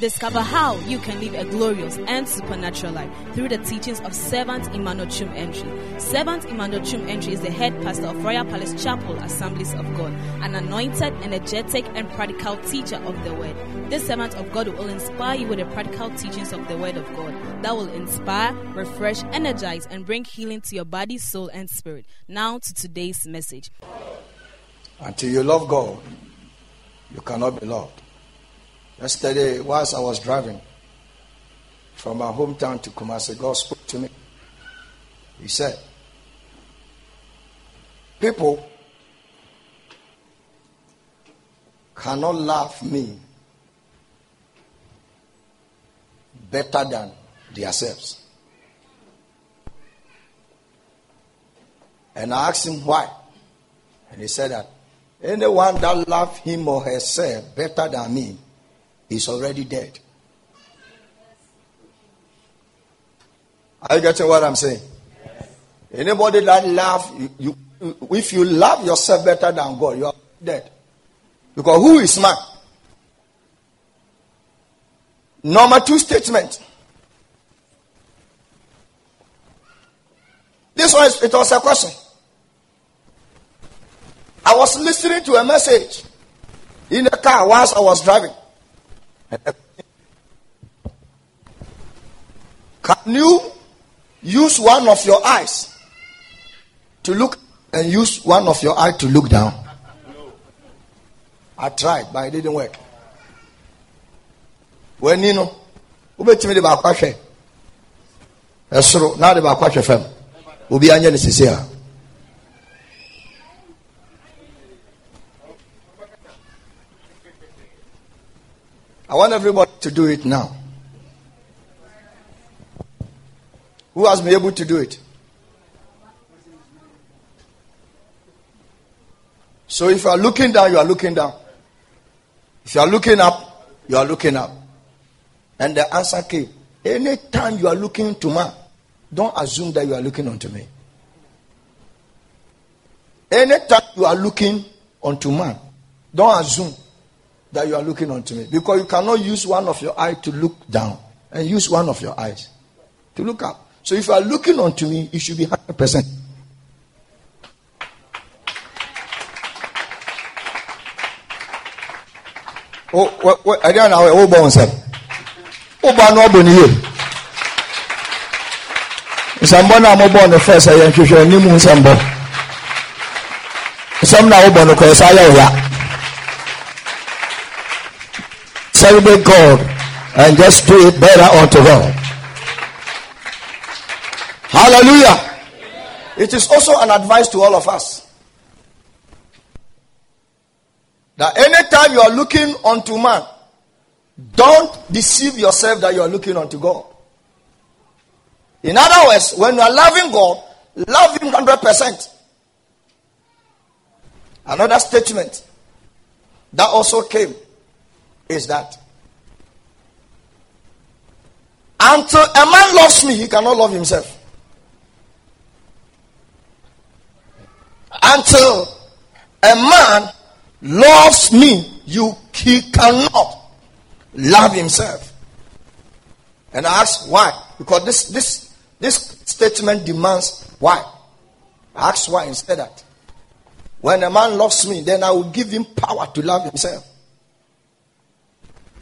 Discover how you can live a glorious and supernatural life through the teachings of Servant Emmanuel Chum Entry. Servant Emmanuel Chum Entry is the head pastor of Royal Palace Chapel Assemblies of God, an anointed, energetic, and practical teacher of the Word. This servant of God will inspire you with the practical teachings of the Word of God that will inspire, refresh, energize, and bring healing to your body, soul, and spirit. Now to today's message. Until you love God, you cannot be loved. Yesterday, whilst I was driving from my hometown to Kumasi, God spoke to me. He said, People cannot love me better than themselves. And I asked him why. And he said that anyone that loves him or herself better than me is already dead. Are you getting what I'm saying? Anybody that love you, you, if you love yourself better than God, you are dead. Because who is man? Number two statement. This one, is, it was a question. I was listening to a message in a car whilst I was driving. Can you use one of your eyes to look and use one of your eyes to look down? I tried, but it didn't work. When you know, wobɛtumi de baako ahwɛ ɛsoro na de baako ahwɛ fam obi anyɛ ne sisi a I want everybody to do it now. Who has been able to do it? So if you are looking down, you are looking down. If you are looking up, you are looking up. And the answer came. Anytime you are looking to man, don't assume that you are looking unto me. Anytime you are looking unto man, don't assume that you are looking unto me. Because you cannot use one of your eyes to look down and use one of your eyes to look up. So if you are looking unto me, it should be 100%. Oh, I don't know. Oh, bon, sir. Oh, bon, no, bon, you. nsambɔ no a mobɔ no fɛ sɛ yɛnhwehwɛ anim nsɛmbɔ nsɛm na wobɔ no kɔɛ sɛ ayɛ wo ya celebrate God and just do it better unto God. Hallelujah. It is also an advice to all of us that anytime you are looking unto man, don't deceive yourself that you are looking unto God. In other words, when you are loving God, love Him 100%. Another statement that also came is that until a man loves me, he cannot love himself. Until a man loves me, you he cannot love himself. And I ask why? Because this this this statement demands why. I ask why instead that. When a man loves me, then I will give him power to love himself.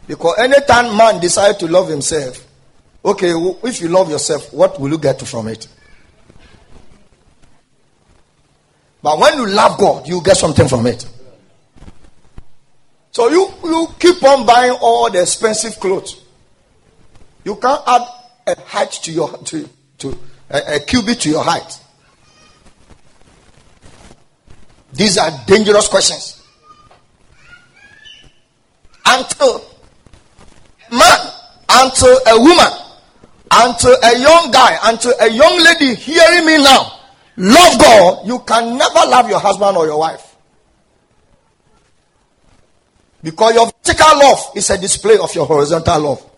Because anytime man decides to love himself, okay, if you love yourself, what will you get from it? But when you love God, you get something from it. So you, you keep on buying all the expensive clothes. You can't add a height to your to, to a, a cubit to your height. These are dangerous questions. Until man, until a woman, until a young guy, until a young lady hearing me now, love God, you can never love your husband or your wife. Because your vertical love is a display of your horizontal love.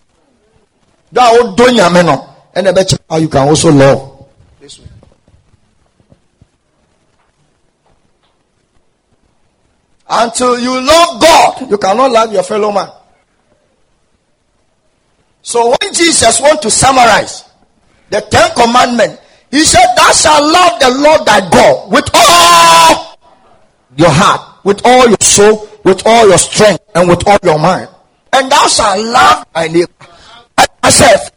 And how ah, you can also love this way. Until you love God, you cannot love your fellow man. So when Jesus want to summarize the Ten Commandments, he said, Thou shalt love the Lord thy God with all your heart, with all your soul, with all your strength, and with all your mind. And thou shalt love thy neighbor myself.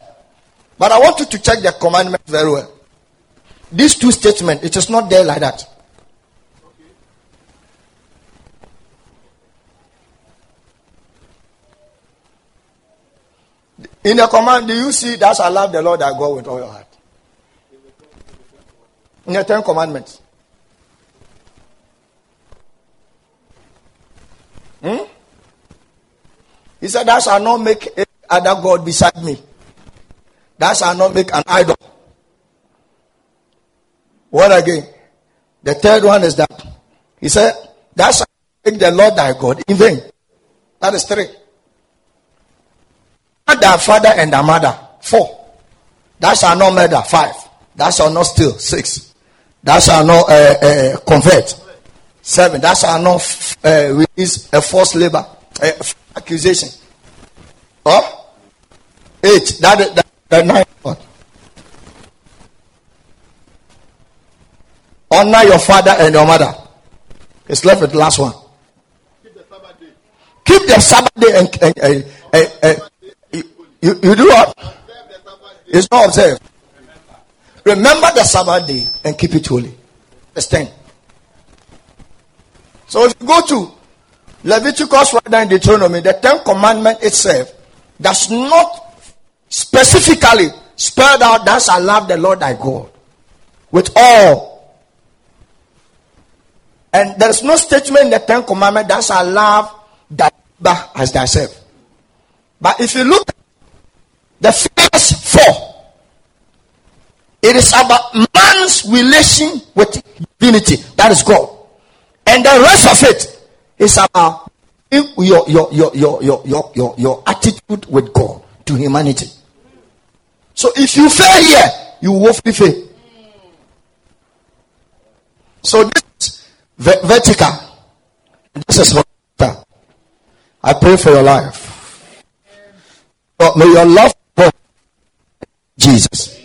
But I want you to check the commandment very well. These two statements, it is not there like that. In the command, do you see that I love the Lord I go with all your heart? In the Ten Commandments. Hmm? He said, Thou shalt not make any other God beside me. Thou shalt not make an idol. What again? The third one is that he said, Thou shalt make the Lord thy God in vain. That is three. Thy father and thy mother. Four. Thou shalt not murder. Five. Thou shalt not steal. Six. Thou shalt not uh, uh, convert. Seven. Thou shalt not uh, release a false labor, uh, accusation. Oh? Eight. That is the ninth one. Honor your father and your mother. It's left with the last one. Keep the Sabbath day. Keep the Sabbath day and, and, and, and, and you, you do what? It's not observed. Remember the Sabbath day and keep it holy. Verse 10. So if you go to Leviticus 9 Deuteronomy, the Ten Commandment itself does not specifically spell out that I love the Lord thy God with all. And there's no statement in the Ten Commandment that I love thy neighbor as thyself. But if you look the first four, it is about man's relation with divinity. That is God. And the rest of it is about your, your, your, your, your, your, your, your attitude with God to humanity. So if you fail here, you will fail. So this is vertical. This is horizontal. I pray for your life. may your love Jesus.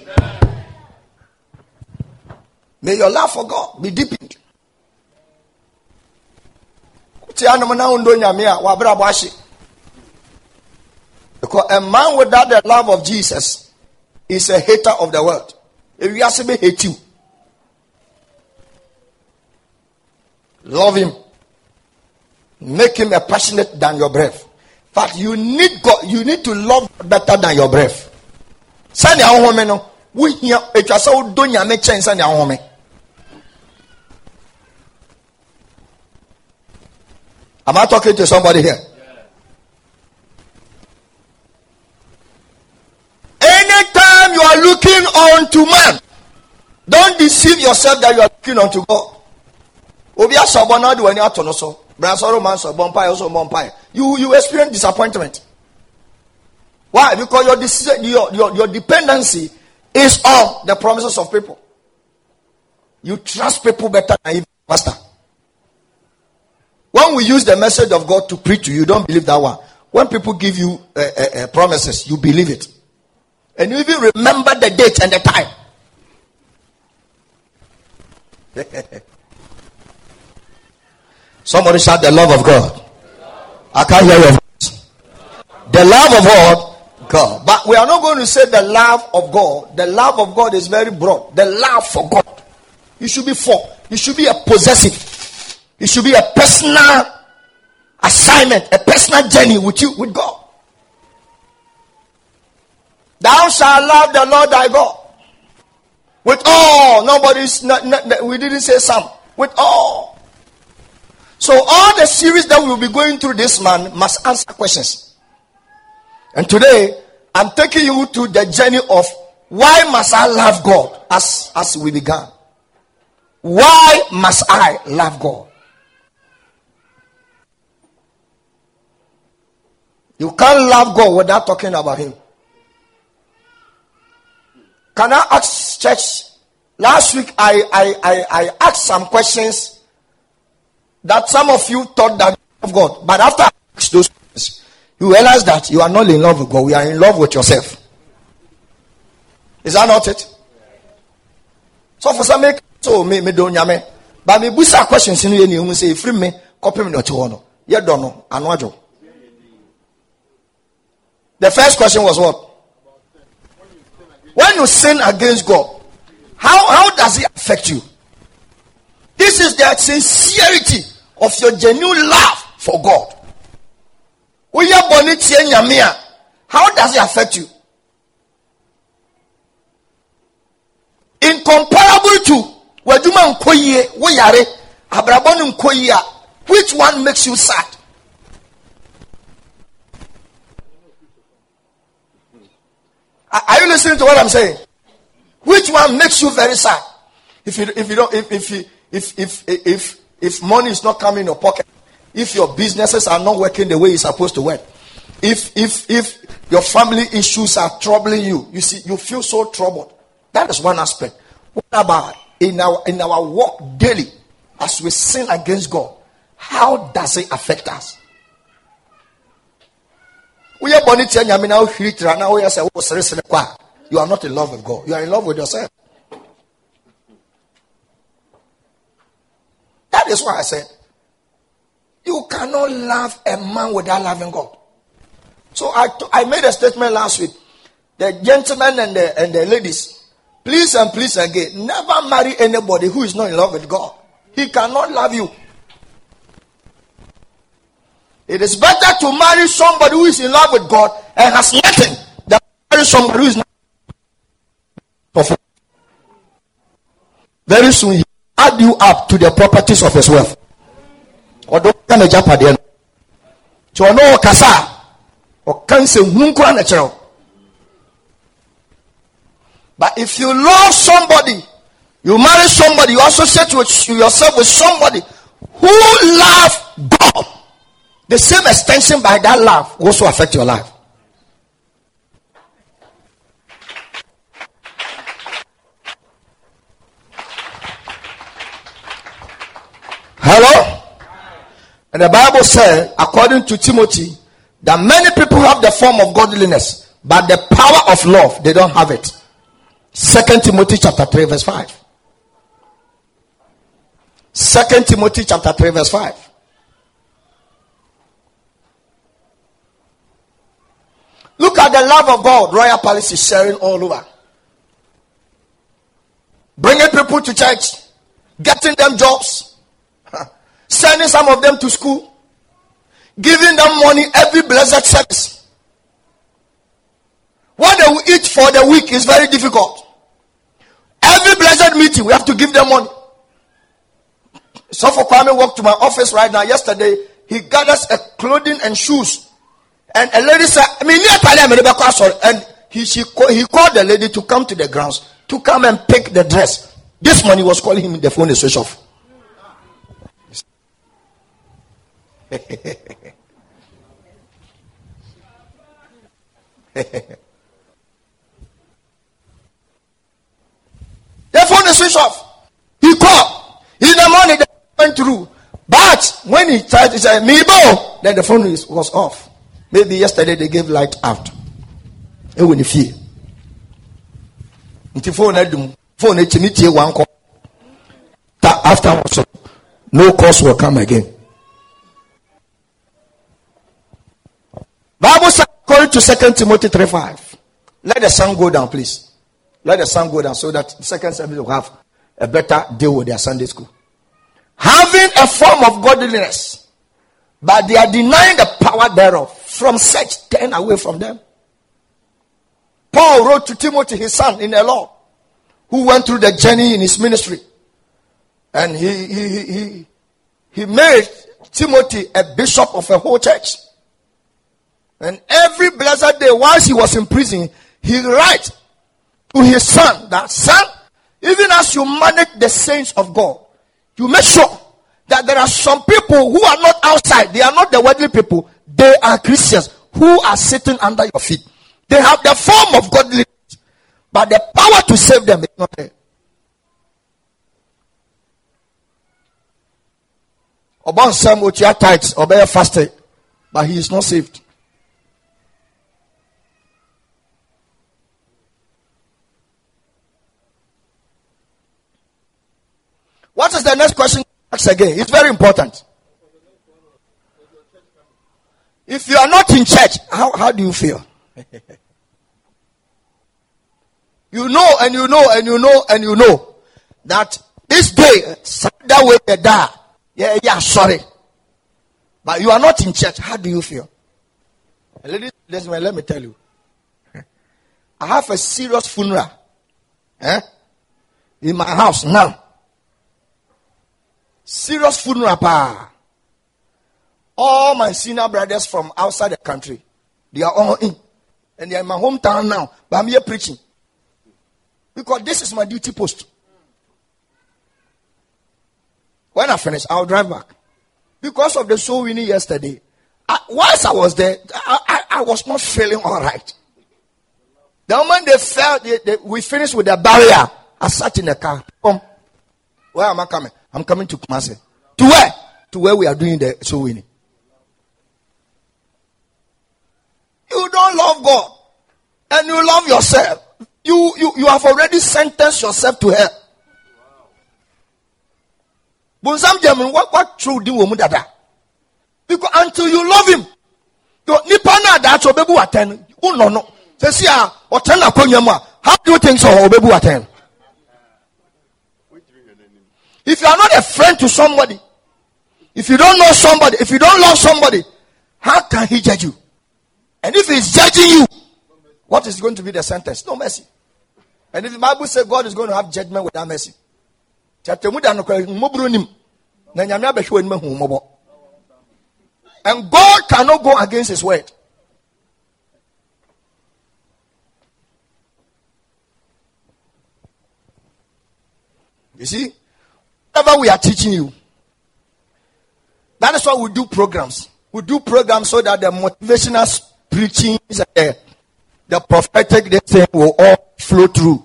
May your love for God be deepened. Because a man without the love of Jesus is a hater of the world. If you ask me, hate you. Love him. Make him a passionate than your breath. But you need God, you need to love better than your breath sani ahohome no wohia atwa sɛ wodɔ nyame kyɛn sani ahohome. Am i talking to somebody here? Anytime you are looking unto man don't deceive yourself that you are looking unto god. Obi asɔ ɔbɔ na ɔde w'ani ato so bransɔrɔ man sɔ bɔ mpae. Ɔsɔ you you experience disappointment. Why? Because your, your, your, your dependency is on the promises of people. You trust people better than even pastor. When we use the message of God to preach to you, don't believe that one. When people give you uh, uh, uh, promises, you believe it. And you even remember the date and the time. Somebody shout the love of God. I can't hear your voice. The love of God God. But we are not going to say the love of God. The love of God is very broad. The love for God. It should be for. It should be a possessive. It should be a personal assignment, a personal journey with you, with God. Thou shalt love the Lord thy God with all. Nobody's. Not, not, we didn't say some. With all. So all the series that we will be going through this man must answer questions. And today I'm taking you to the journey of why must I love God as, as we began. Why must I love God? You can't love God without talking about Him. Can I ask church? Last week I, I, I, I asked some questions that some of you thought that of God. But after I asked those you realize that you are not in love with God, We are in love with yourself. Is that not it? So for some make so me me don't nyame. But me busa questions in you say free me copy me not one. You don't know. Anwajo. The first question was what? When you sin against God, how, how does it affect you? This is the sincerity of your genuine love for God. How does it affect you? Incomparable to waduma nkoyie woyare abrabɔ no nkoyie which one makes you sad? Are you listening to what I'm saying? Which one makes you very sad? If you if you don't if if if if if, if money is not coming in your pocket, if your businesses are not working the way it's supposed to work, if if if your family issues are troubling you, you see you feel so troubled. That is one aspect. What about in our in our walk daily as we sin against God? How does it affect us? you are not in love with God. You are in love with yourself. That is why I said you cannot love a man without loving God. So I, I made a statement last week. The gentlemen and the, and the ladies, please and please again, never marry anybody who is not in love with God. He cannot love you. It is better to marry somebody who is in love with God and has nothing than marry somebody who is not. Very soon, he add you up to the properties of his wealth. No. Ɔno ɔkasa ɔka na kyerɛw but if you love somebody you marry somebody you associate with yourself with somebody who love god the same extension by that love will also affect your life. Hello and the Bible said, according to Timothy, that many people have the form of godliness, but the power of love, they don't have it. Second Timothy chapter 3, verse 5. Second Timothy chapter 3, verse 5. Look at the love of God Royal Palace is sharing all over. Bringing people to church, getting them jobs, sending some of them to school, giving them money every blessed service. What they will eat for the week is very difficult. Every blessed meeting, we have to give them money. So for Kwame walked to my office right now. Yesterday, he gathers a clothing and shoes. And a lady said, I mean, and he, she, he called the lady to come to the grounds to come and pick the dress. This money was calling him, in the phone is switched off. The phone is switched off. He called. In the morning, they went through. But when he tried to say, Mibo, then the phone is, was off. Maybe yesterday they gave light out. When you fear. Nti phone phone ekyi tie one call. After no calls will come again. Bible says, according to Second Timothy 3 5, let the sun go down, please. Let the sun go down so that second service will have a better deal with their Sunday school. Having a form of godliness, but they are denying the power thereof. From such, turn away from them. Paul wrote to Timothy, his son in the Lord, who went through the journey in his ministry. And he, he, he, he made Timothy a bishop of a whole church. And every blessed day, once he was in prison, he writes to his son that son, even as you manage the saints of God, you make sure that there are some people who are not outside, they are not the worldly people, they are Christians who are sitting under your feet. They have the form of godliness, but the power to save them is not there. Obon Sam Otia tithes, obey fasted, but he is not saved. Is the next question. Ask again. It's very important. If you are not in church, how, how do you feel? you know, and you know, and you know, and you know that this day, that way die. Yeah, yeah, sorry. But you are not in church. How do you feel? Ladies gentlemen, let me tell you. I have a serious funeral eh, in my house now. Serious funeral, pa. All my senior brothers from outside the country, they are all in. And they are in my hometown now. But I'm here preaching. Because this is my duty post. When I finish, I'll drive back. Because of the soul winning yesterday, I, whilst I was there, I, I, I, was not feeling all right. The moment they felt, they, they, we finished with the barrier, I sat in the car. Come. Where am I coming? I'm coming to Kumasi. To where? To where we are doing the soul winning. You don't love God and you love yourself. You, you, you have already sentenced yourself to hell. Bonsam German, what, what true do you dada? Because until you love him, you nipa that's obebu aten. No. Say see ah, oten na konya How do you think so obebu aten? If you are not a friend to somebody, if you don't know somebody, if you don't love somebody, how can he judge you? And if he's judging you, what is going to be the sentence? No mercy. And if the Bible says God is going to have judgment without mercy, and God cannot go against his word. You see, whatever we are teaching you, that is why we do programs. We do programs so that the motivational preaching, the, the prophetic thing will all flow through.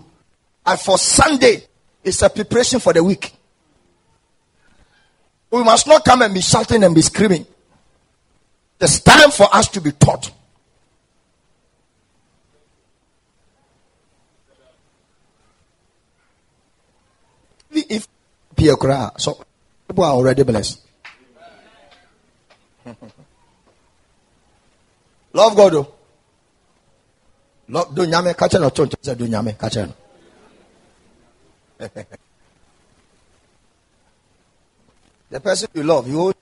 And for Sunday, it's a preparation for the week. We must not come and be shouting and be screaming. It's time for us to be taught. If Pierre so people are already blessed. Love God. Oh. Love do nyame kache no tonto say do nyame kache no. the person you love, you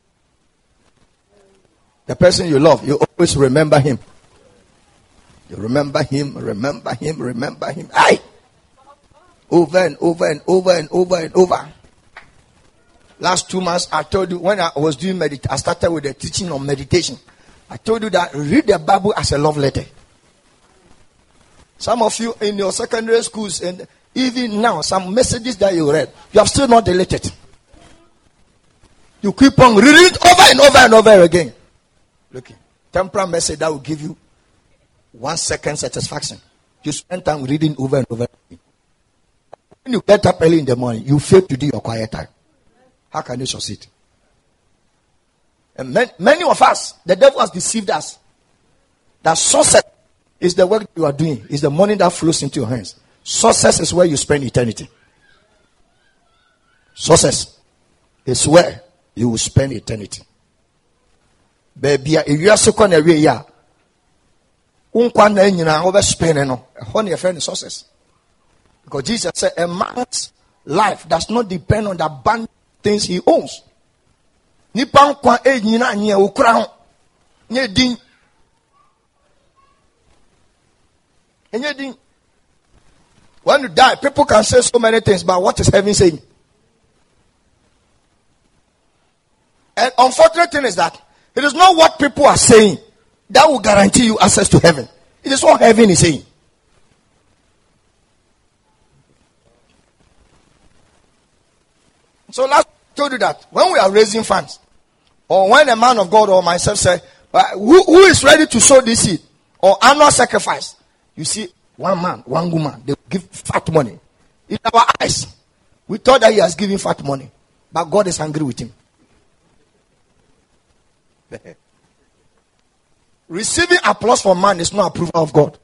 the person you love, you always remember him. You remember him, remember him, remember him. Aye. Over and over and over and over and over. Last two months, I told you when I was doing meditation, I started with the teaching on meditation. I told you that read the Bible as a love letter. Some of you in your secondary schools and even now, some messages that you read, you have still not deleted. You keep on reading it over and over and over again. Look, temporal message that will give you one second satisfaction. You spend time reading over and over. again. When you get up early in the morning, you fail to do your quiet time. How can you succeed? And many, many of us, the devil has deceived us. That success is the work you are doing, is the money that flows into your hands. Success is where you spend eternity. Success is where you will spend eternity. Baby, if you are so kind of way, yeah. Because Jesus said a man's life does not depend on the abundant things he owns. When you die people can say so many things but what is heaven saying? And unfortunate thing is that it is not what people are saying that will guarantee you access to heaven. It is what heaven is saying. So last told you that when we are raising funds or when a man of God or myself say, uh, who, who is ready to sow this seed or annual sacrifice? You see, one man, one woman, they give fat money. In our eyes, we thought that he has given fat money, but God is angry with him. Receiving applause from man is not approval of God.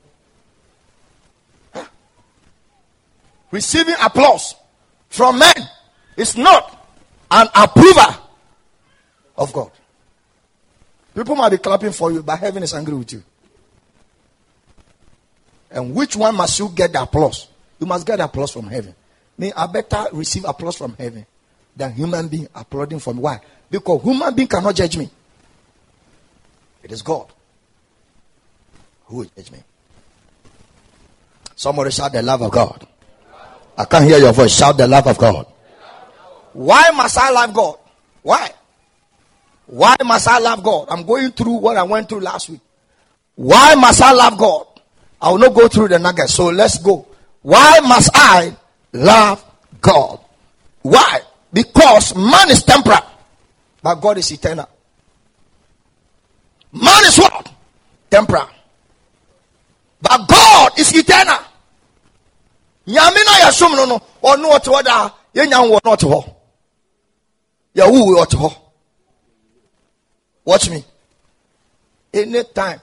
Receiving applause from men is not an approver of God. People might be clapping for you, but heaven is angry with you. And which one must you get the applause? You must get applause from heaven. Me, I better receive applause from heaven than human being applauding from why? Because human being cannot judge me. It is God who will judge me. Somebody shout the love of God. I can't hear your voice. Shout the love of God. Why must I love God? Why? Why must I love God? I'm going through what I went through last week. Why must I love God? I will not go through the nuggets. So let's go. Why must I love God? Why? Because man is temporal, but God is eternal. Man is what? Temporal. But God is eternal. no no no yɛwowe ɔte hɔ watch me. Anytime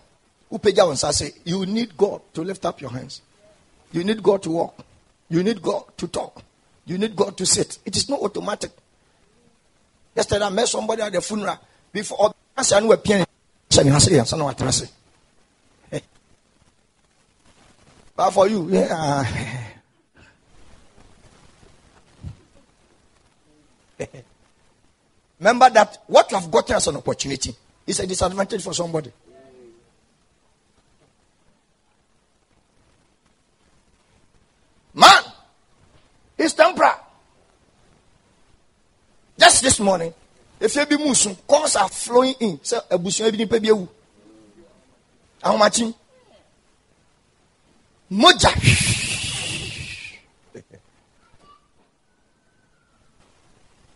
wopagya wo nsa say you need god to lift up your hands. You need god to walk. You need god to talk. You need god to sit. It is not automatic. Yesterday i met somebody at the funeral. Before ɔbɛnsa no wapia hyɛ ne ha sɛ yɛnsa na watena se but for you. Yeah Remember that what you have gotten as an opportunity is a disadvantage for somebody. Man, it's temporal. Just this morning, if you be musum, calls are flowing in. So a maybe pay you. How much? Moja.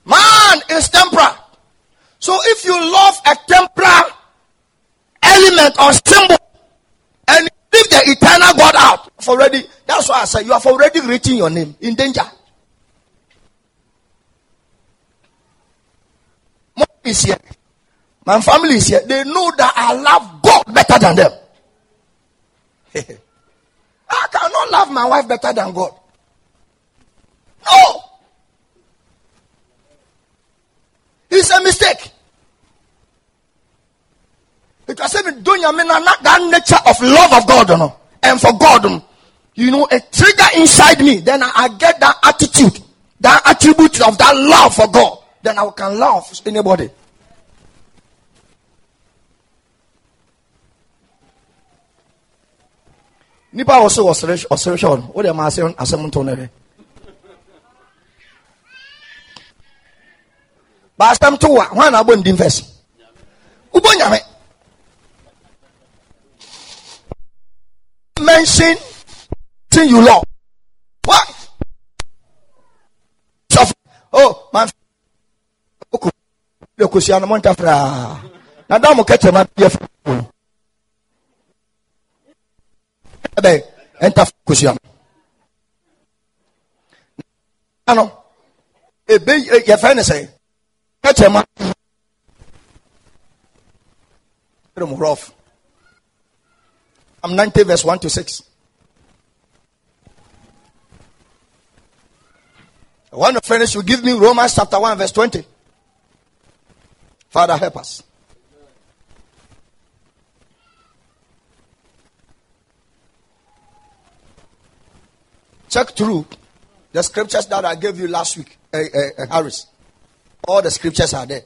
Man is temporal. So if you love a temporal element or symbol and leave the eternal God out, already that's why I say you have already written your name in danger. Mom is here. My family is here. They know that I love God better than them. I cannot love my wife better than God. No. It's a mistake. Because even doing not that nature of love of God, you know, and for God, you know, a trigger inside me, then I, get that attitude, that attribute of that love for God. Then I can love anybody. nipa wɔ so ɔsere ɔsere hwɛ ɔno wode no hwɛ baasɛm to wa hwan na abɔ ndim fɛs wobɔ nyame. Mention thing you love. What? Oh man. Oko de kosia no monta fra. Na da mo kete ma ye fra ebe enta kosia ano? Ebe ye fa ne say kete ma rough I'm 90 verse 1 to 6. I want to finish. You give me Romans chapter 1 verse 20. Father, help us. Check through the scriptures that I gave you last week, uh, uh, Harris. All the scriptures are there.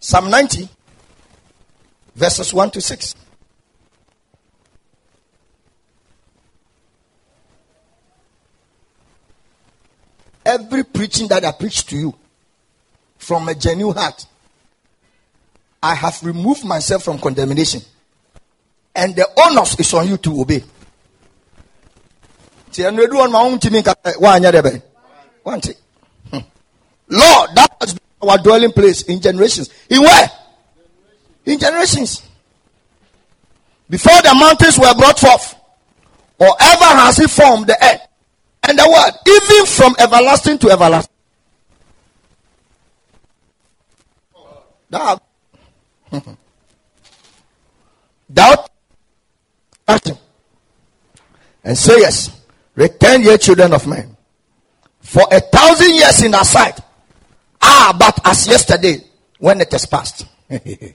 Psalm 90, verses 1 to 6. Every preaching that I preach to you from a genuine heart, I have removed myself from condemnation. And the onus is on you to obey. Hmm. Lord, that has been our dwelling place in generations. In where? In generations. Before the mountains were brought forth, or ever has he formed the earth and the world, even from everlasting to everlasting. That, hmm. doubt, and say yes. Return ye children of men. For a thousand years in thy sight Ah, but as yesterday when it is past. and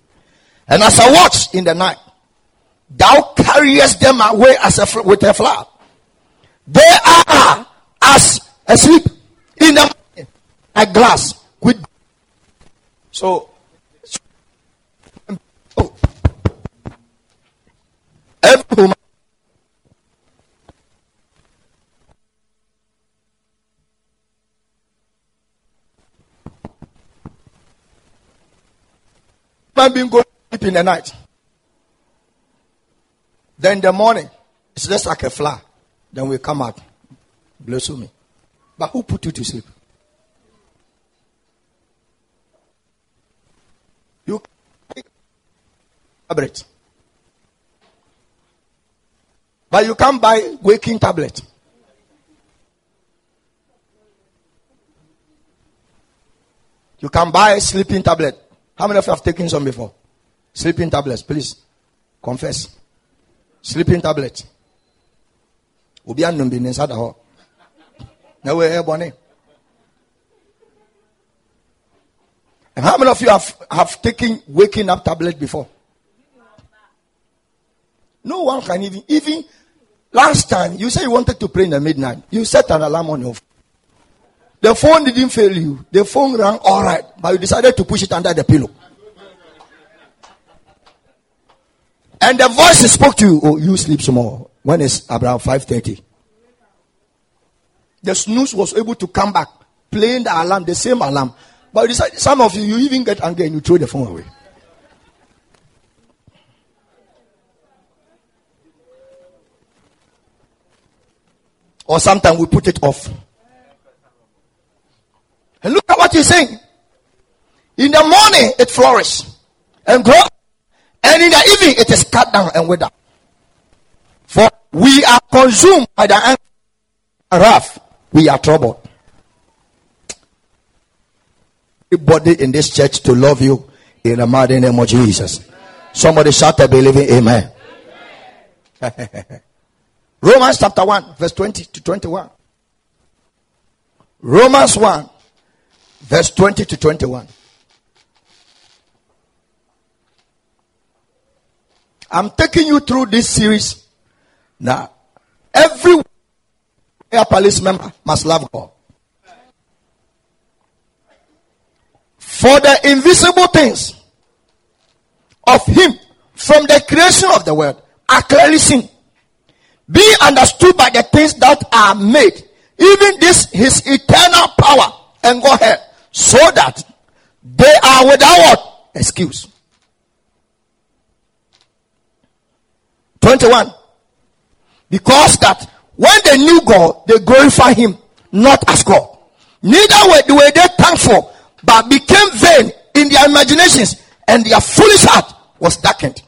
as I watch in the night, thou carriest them away as a, with a flower. They are as asleep in the a glass with so oh, every woman man being go sleep in the night. Then the morning, it's just like a flower. Then we come out. Bless me. But who put you to sleep? You tablet. But you can't buy waking tablet. You can buy sleeping tablet. How many of you have taken some before? Sleeping tablets, please. Confess. Sleeping tablets. Obi anum bi nsa da hɔ. And how many of you have, have taken waking up tablet before? No one can even even last time you say you wanted to pray in the midnight. You set an alarm on your phone. The phone didn't fail you. The phone rang all right, but you decided to push it under the pillow. And the voice spoke to you. Oh, you sleep small. When it's around 5.30. The snooze was able to come back, playing the alarm, the same alarm. But you decide, some of you, you even get angry and you throw the phone away. Or sometimes we put it off. And look at what he's saying. In the morning, it flourishes and grows. And in the evening, it is cut down and withered. For we are consumed by the wrath. We are troubled. Everybody in this church to love you in the mighty name of Jesus. Somebody shout a believing amen. amen. Romans chapter 1, verse 20 to 21. Romans 1, verse 20 to 21. I'm taking you through this series. Now, every Air Palace member must love God. For the invisible things of Him from the creation of the world are clearly seen, being understood by the things that are made, even this His eternal power and Godhead so that they are without? Excuse. 21. Because that when they knew God, they glorified Him not as God. Neither were, were they thankful, but became vain in their imaginations, and their foolish heart was darkened.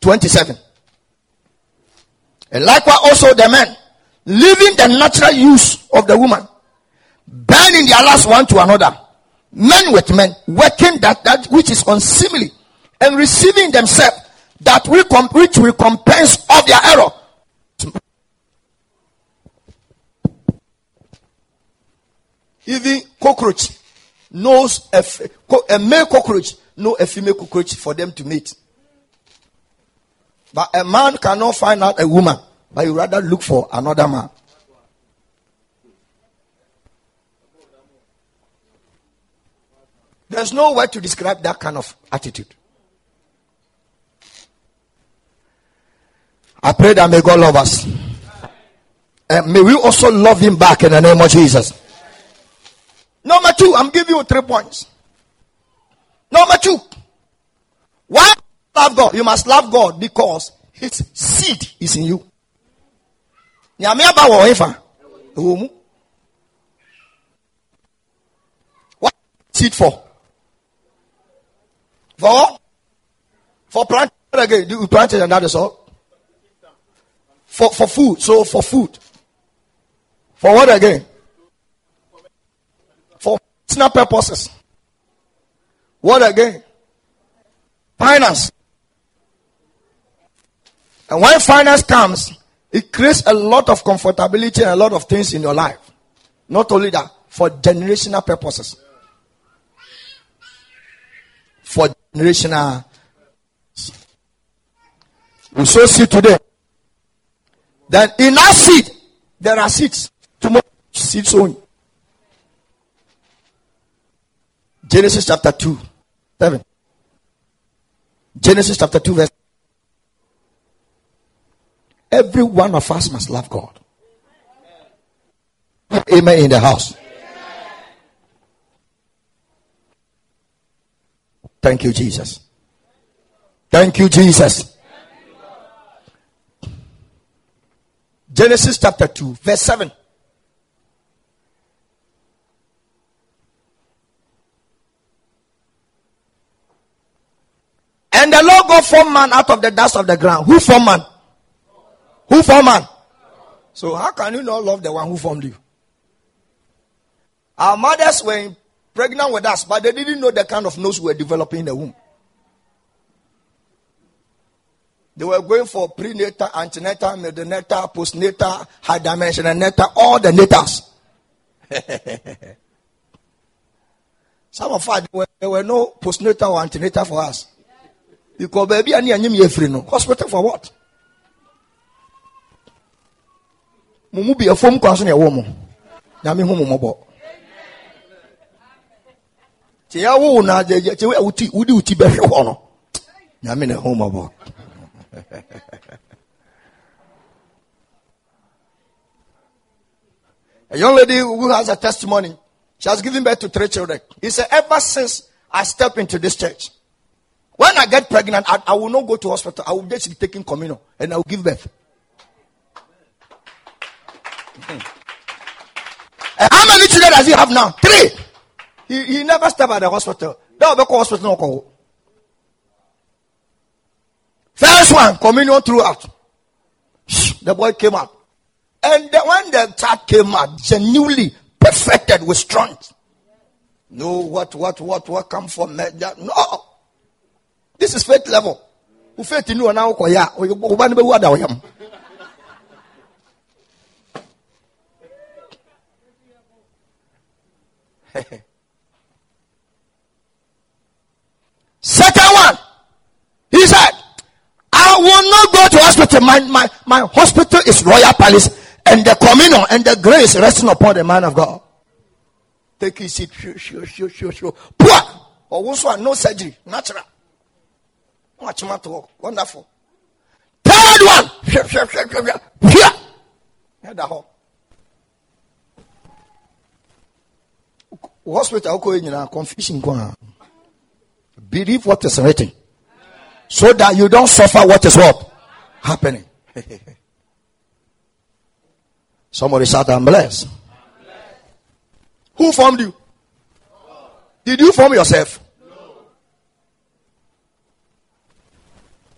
27. And likewise also the men leaving the natural use of the woman, burning their last one to another, men with men, working that, that which is unseemly, and receiving themselves that which recompense of their error. Even cockroach knows a, a male cockroach know a female cockroach for them to mate. But a man cannot find out a woman but you rather look for another man. There's no word to describe that kind of attitude. I pray that may God love us. And may we also love him back in the name of Jesus. Number two, I'm giving you three points. Number two, why love God? You must love God because his seed is in you nyame aba wɔ efa ɛwɔ mu. What seed for? For for plant again. You plant it and that is all for for food. So for food. For what again? For personal purposes. What again? Finance. And when finance comes It creates a lot of comfortability and a lot of things in your life. Not only that, for generational purposes. For generational. We sow seed today. Then in our seed, there are seeds. Tomorrow, seed sowing. Genesis chapter 2, 7. Genesis chapter 2, verse. Every one of us must love God. Amen in the house. Thank you, Jesus. Thank you, Jesus. Genesis chapter 2, verse 7. And the Lord God formed man out of the dust of the ground. Who formed man? Who formed man? So how can you not love the one who formed you? Our mothers were pregnant with us, but they didn't know the kind of nose we were developing in the womb. They were going for prenatal, antenatal, midnatal, postnatal, high dimensional natal, all the natals. Some of us, there were no postnatal or antenatal for us. Because baby, I need no hospital for what? Mumu be a phone call on your woman. Yami homo sɛ yɛawo wo no agyagya sɛ wode wo ti bɛhwe hɔ no nyame ne ho mmɔbɔ A young lady who has a testimony, she has given birth to three children. He said, Ever since I step into this church, when I get pregnant, I, I will not go to hospital. I will just be taking communion and I will give birth. and how many children does he have now? Three. He, he never stepped at the hospital. That will be hospital. No call. First one, communion throughout. The boy came out. And the, when the child came out, genuinely perfected with strength. No, what, what, what, what come from that? No. This is faith level. Faith in you now? Second one, he said, I will not go to hospital. My, my, my hospital is Royal Palace and the communion and the grace resting upon the man of God. Take his seat. Sure, sure, sure, sure, sure. Poor. Or also no surgery. Natural. Watch him at work. Wonderful. Third one. Sure, sure, sure, sure, sure. Here. Whole. Hospital, confusion. Believe what is written. So that you don't suffer what is what? Happening. Somebody shout, I'm blessed. Who formed you? Did you form yourself?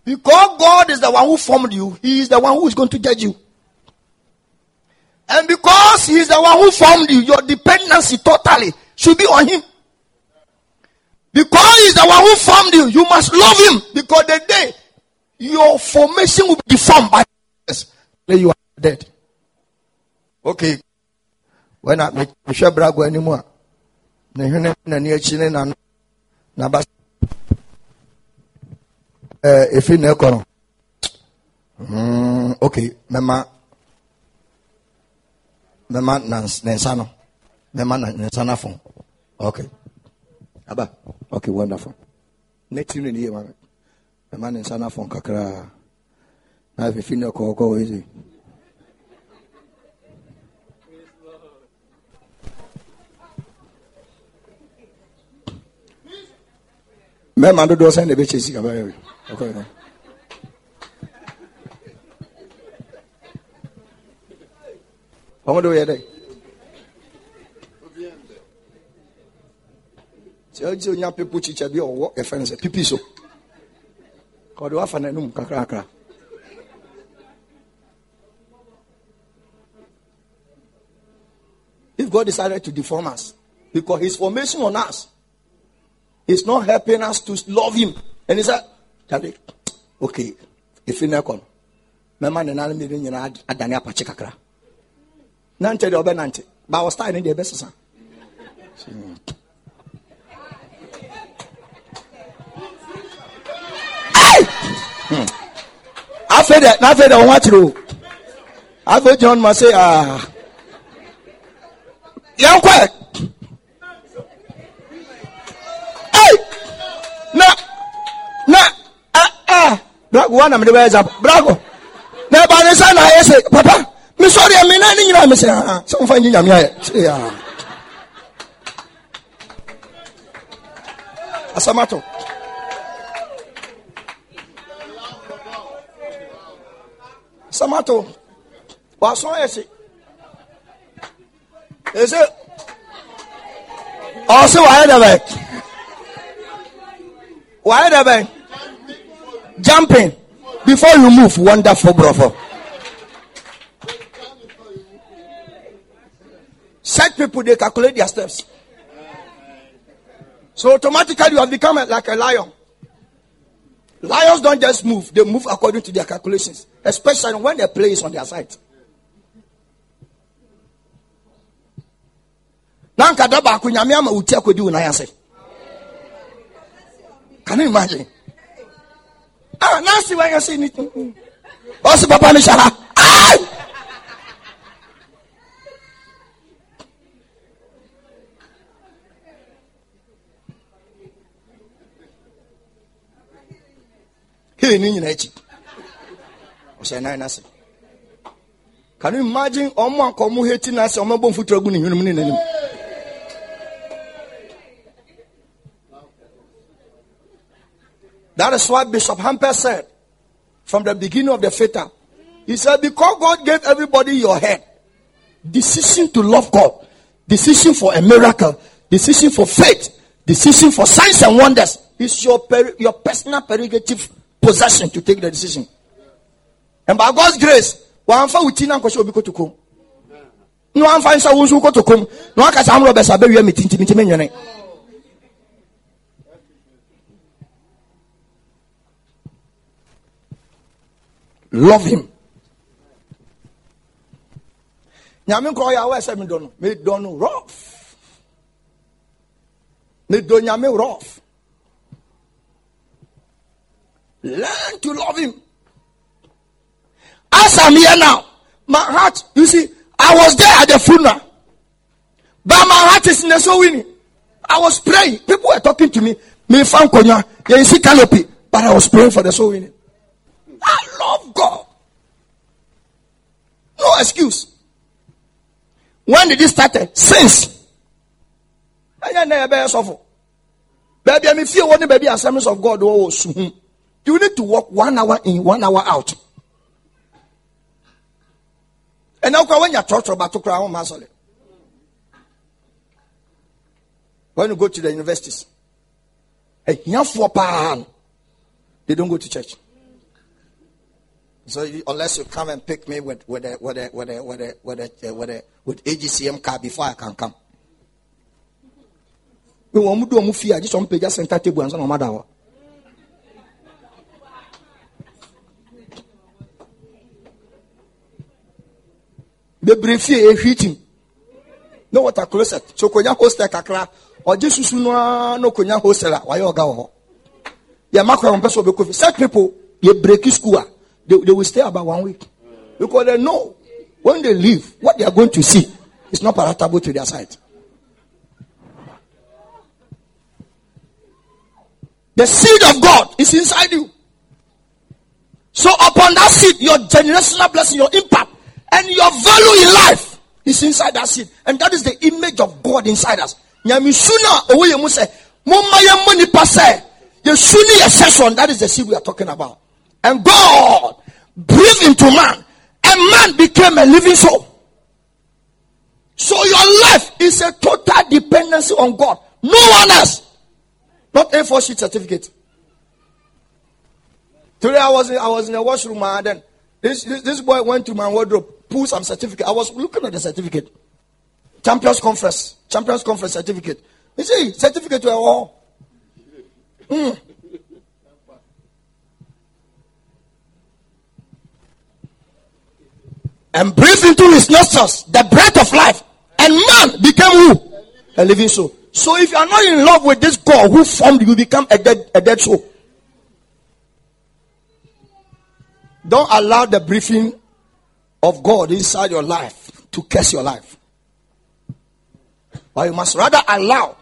Because God is the one who formed you, He is the one who is going to judge you. And because He is the one who formed you, your dependency totally should be on Him. Because he's the one who formed you, you must love him. Because the day your formation will be deformed by this, then you are dead. Okay. When I make sure brag anymore. Na na ni echi na na ba eh efi na ekono. Mm okay, mema mema na nsa no. Mema na nsa na fon. Okay. Aba. Okay, wonderful. Next you need man. The man in Sana from Kakra. Now if you feel go go easy. mɛma dodoɔ sɛ na ɛbɛkyɛ sika bɛyɛ okay. ɔmo de woyɛ dɛ sɛ onya pepo kyikyɛ bi ɔwɔ ɛfɛ no sɛ pipi so. Ɔde wafa n'anum kakrakra. If god decided to deform us because his formation on us is not helping us to love him. And he said Charlie, okay if you know mɛma ne nan mmienu nyinaa adane apakye kakra nante deɛ ɔbɛnante ba wɔ style no deɛ ɛbɛsesa afei dɛ n'afei dɛ wɔn akyerɛ o afei gyina ɔnum ase aa yɛn kɔ ɛ na na ɛ ɛ brago wa na mi de bɛ brago na ɛba ne nsa na ayɛ papa mi sɔrɔ yɛ mi na ne nyinaa mi sɛ aa sɛ mo fa nyi nyamia yɛ. Samato. Wasɔn se ese ɔsi wàá yɛ dɛbɛ wàá yɛ dɛbɛ jumping. Before you move wonderful brother. Set people they calculate their steps. So automatically you have become like a lion lions don't just move they move according to their calculations especially when the play is on their side. Can you imagine? Ah nansi wanyɛ se ni ɔsi papa ha ai nan can you imagine ɔmo anka ɔmo heti n'ase ɔmo bɔ mfuturo gu ne hwenum ne n'anim. That is why Bishop Hamper said from the beginning of the feta, he said, because God gave everybody your head, decision to love God, decision for a miracle, decision for faith, decision for signs and wonders is your, your personal prerogative possession to take the decision. And by God's grace, one for within uncle shall be to come. No one finds a wound who go to come. No one can say, I'm Robert Sabe, meeting, love him nyame nkɔ yɛ awɔ ɛsɛ medɔ no medɔ no rough medɔ nyame rough learn to love him as i'm here now my heart you see i was there at the funeral but my heart is in the soul winning i was praying people were talking to me me fan konya you see canopy but i was praying for the soul winning I love God. No excuse. When did this start? Since. I never suffer. Baby, I'm feel one baby assemblies of God. Oh, you need to walk one hour in, one hour out. And now when you're talking about to cry, oh, when you go to the universities, hey, they don't go to church. So unless you come and pick me with with a with a with a with a with a, with, a, with AGCM car before I can come. Me wɔn mu do a gye sɛ wɔn pagya center table ansa na wɔn ada hɔ. Bebree fie ehwi tim ne water closet so konya hostel kakra ɔgye susu noa na konya hostel a wayɛ ɔga wɔ hɔ yɛ makora wɔn pɛ sɛ ɔbɛkɔ fi set people yɛ breki school a they, they will stay about one week. Because they know when they leave, what they are going to see is not palatable to their sight. The seed of God is inside you. So upon that seed, your generational blessing, your impact, and your value in life is inside that seed. And that is the image of God inside us. Nyamisuna owe yemu se, mumma. That is the seed we are talking about. And God breathed into man, and man became a living soul. So your life is a total dependency on God. No one else. Not a four sheet certificate. Today I was in, I was in a washroom and then this, this, this boy went to my wardrobe, pulled some certificate. I was looking at the certificate. Champions Conference. Champions Conference certificate. You see, certificate to all. Mm. and breathed into his nostrils the breath of life, and man became who? A living soul. So if you are not in love with this God who formed you, become a dead, a dead soul. Don't allow the breathing of God inside your life to curse your life. But you must rather allow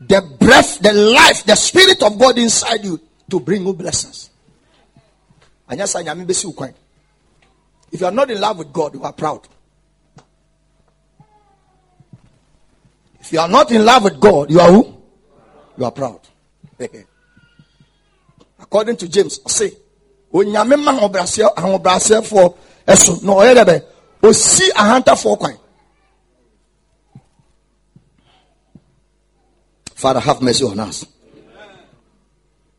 the breath, the life, the spirit of God inside you to bring you blessings. If you are not in love with God, you are proud. If you are not in love with God, you are who? You are proud. According to James, say, ahobrɛaseɛfoɔ ɛso na ɔyɛ dɛ bɛ osi ahantafoɔ kwan Father, have mercy on us.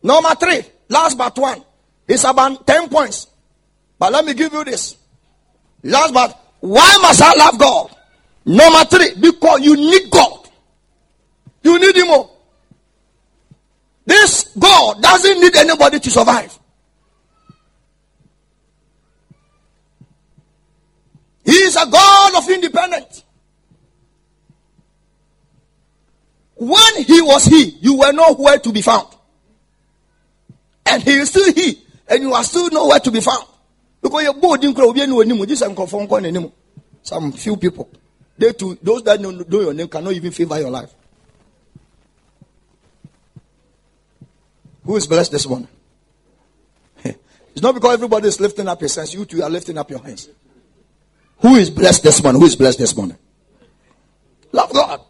Number three, last but one, it's about 10 points. But let me give you this. Last but, why must I love God? Number three, because you need God. You need Him more. This God doesn't need anybody to survive. He is a God of independence. When he was he, you were nowhere to be found. And he is still he, and you are still nowhere to be found. Because you're both in Some confirm one anymore. Some few people. They too, those that know, know your name cannot even favor your life. Who is blessed this morning? It's not because everybody is lifting up his hands, you two are lifting up your hands. Who is blessed this morning? Who is blessed this morning? Love God.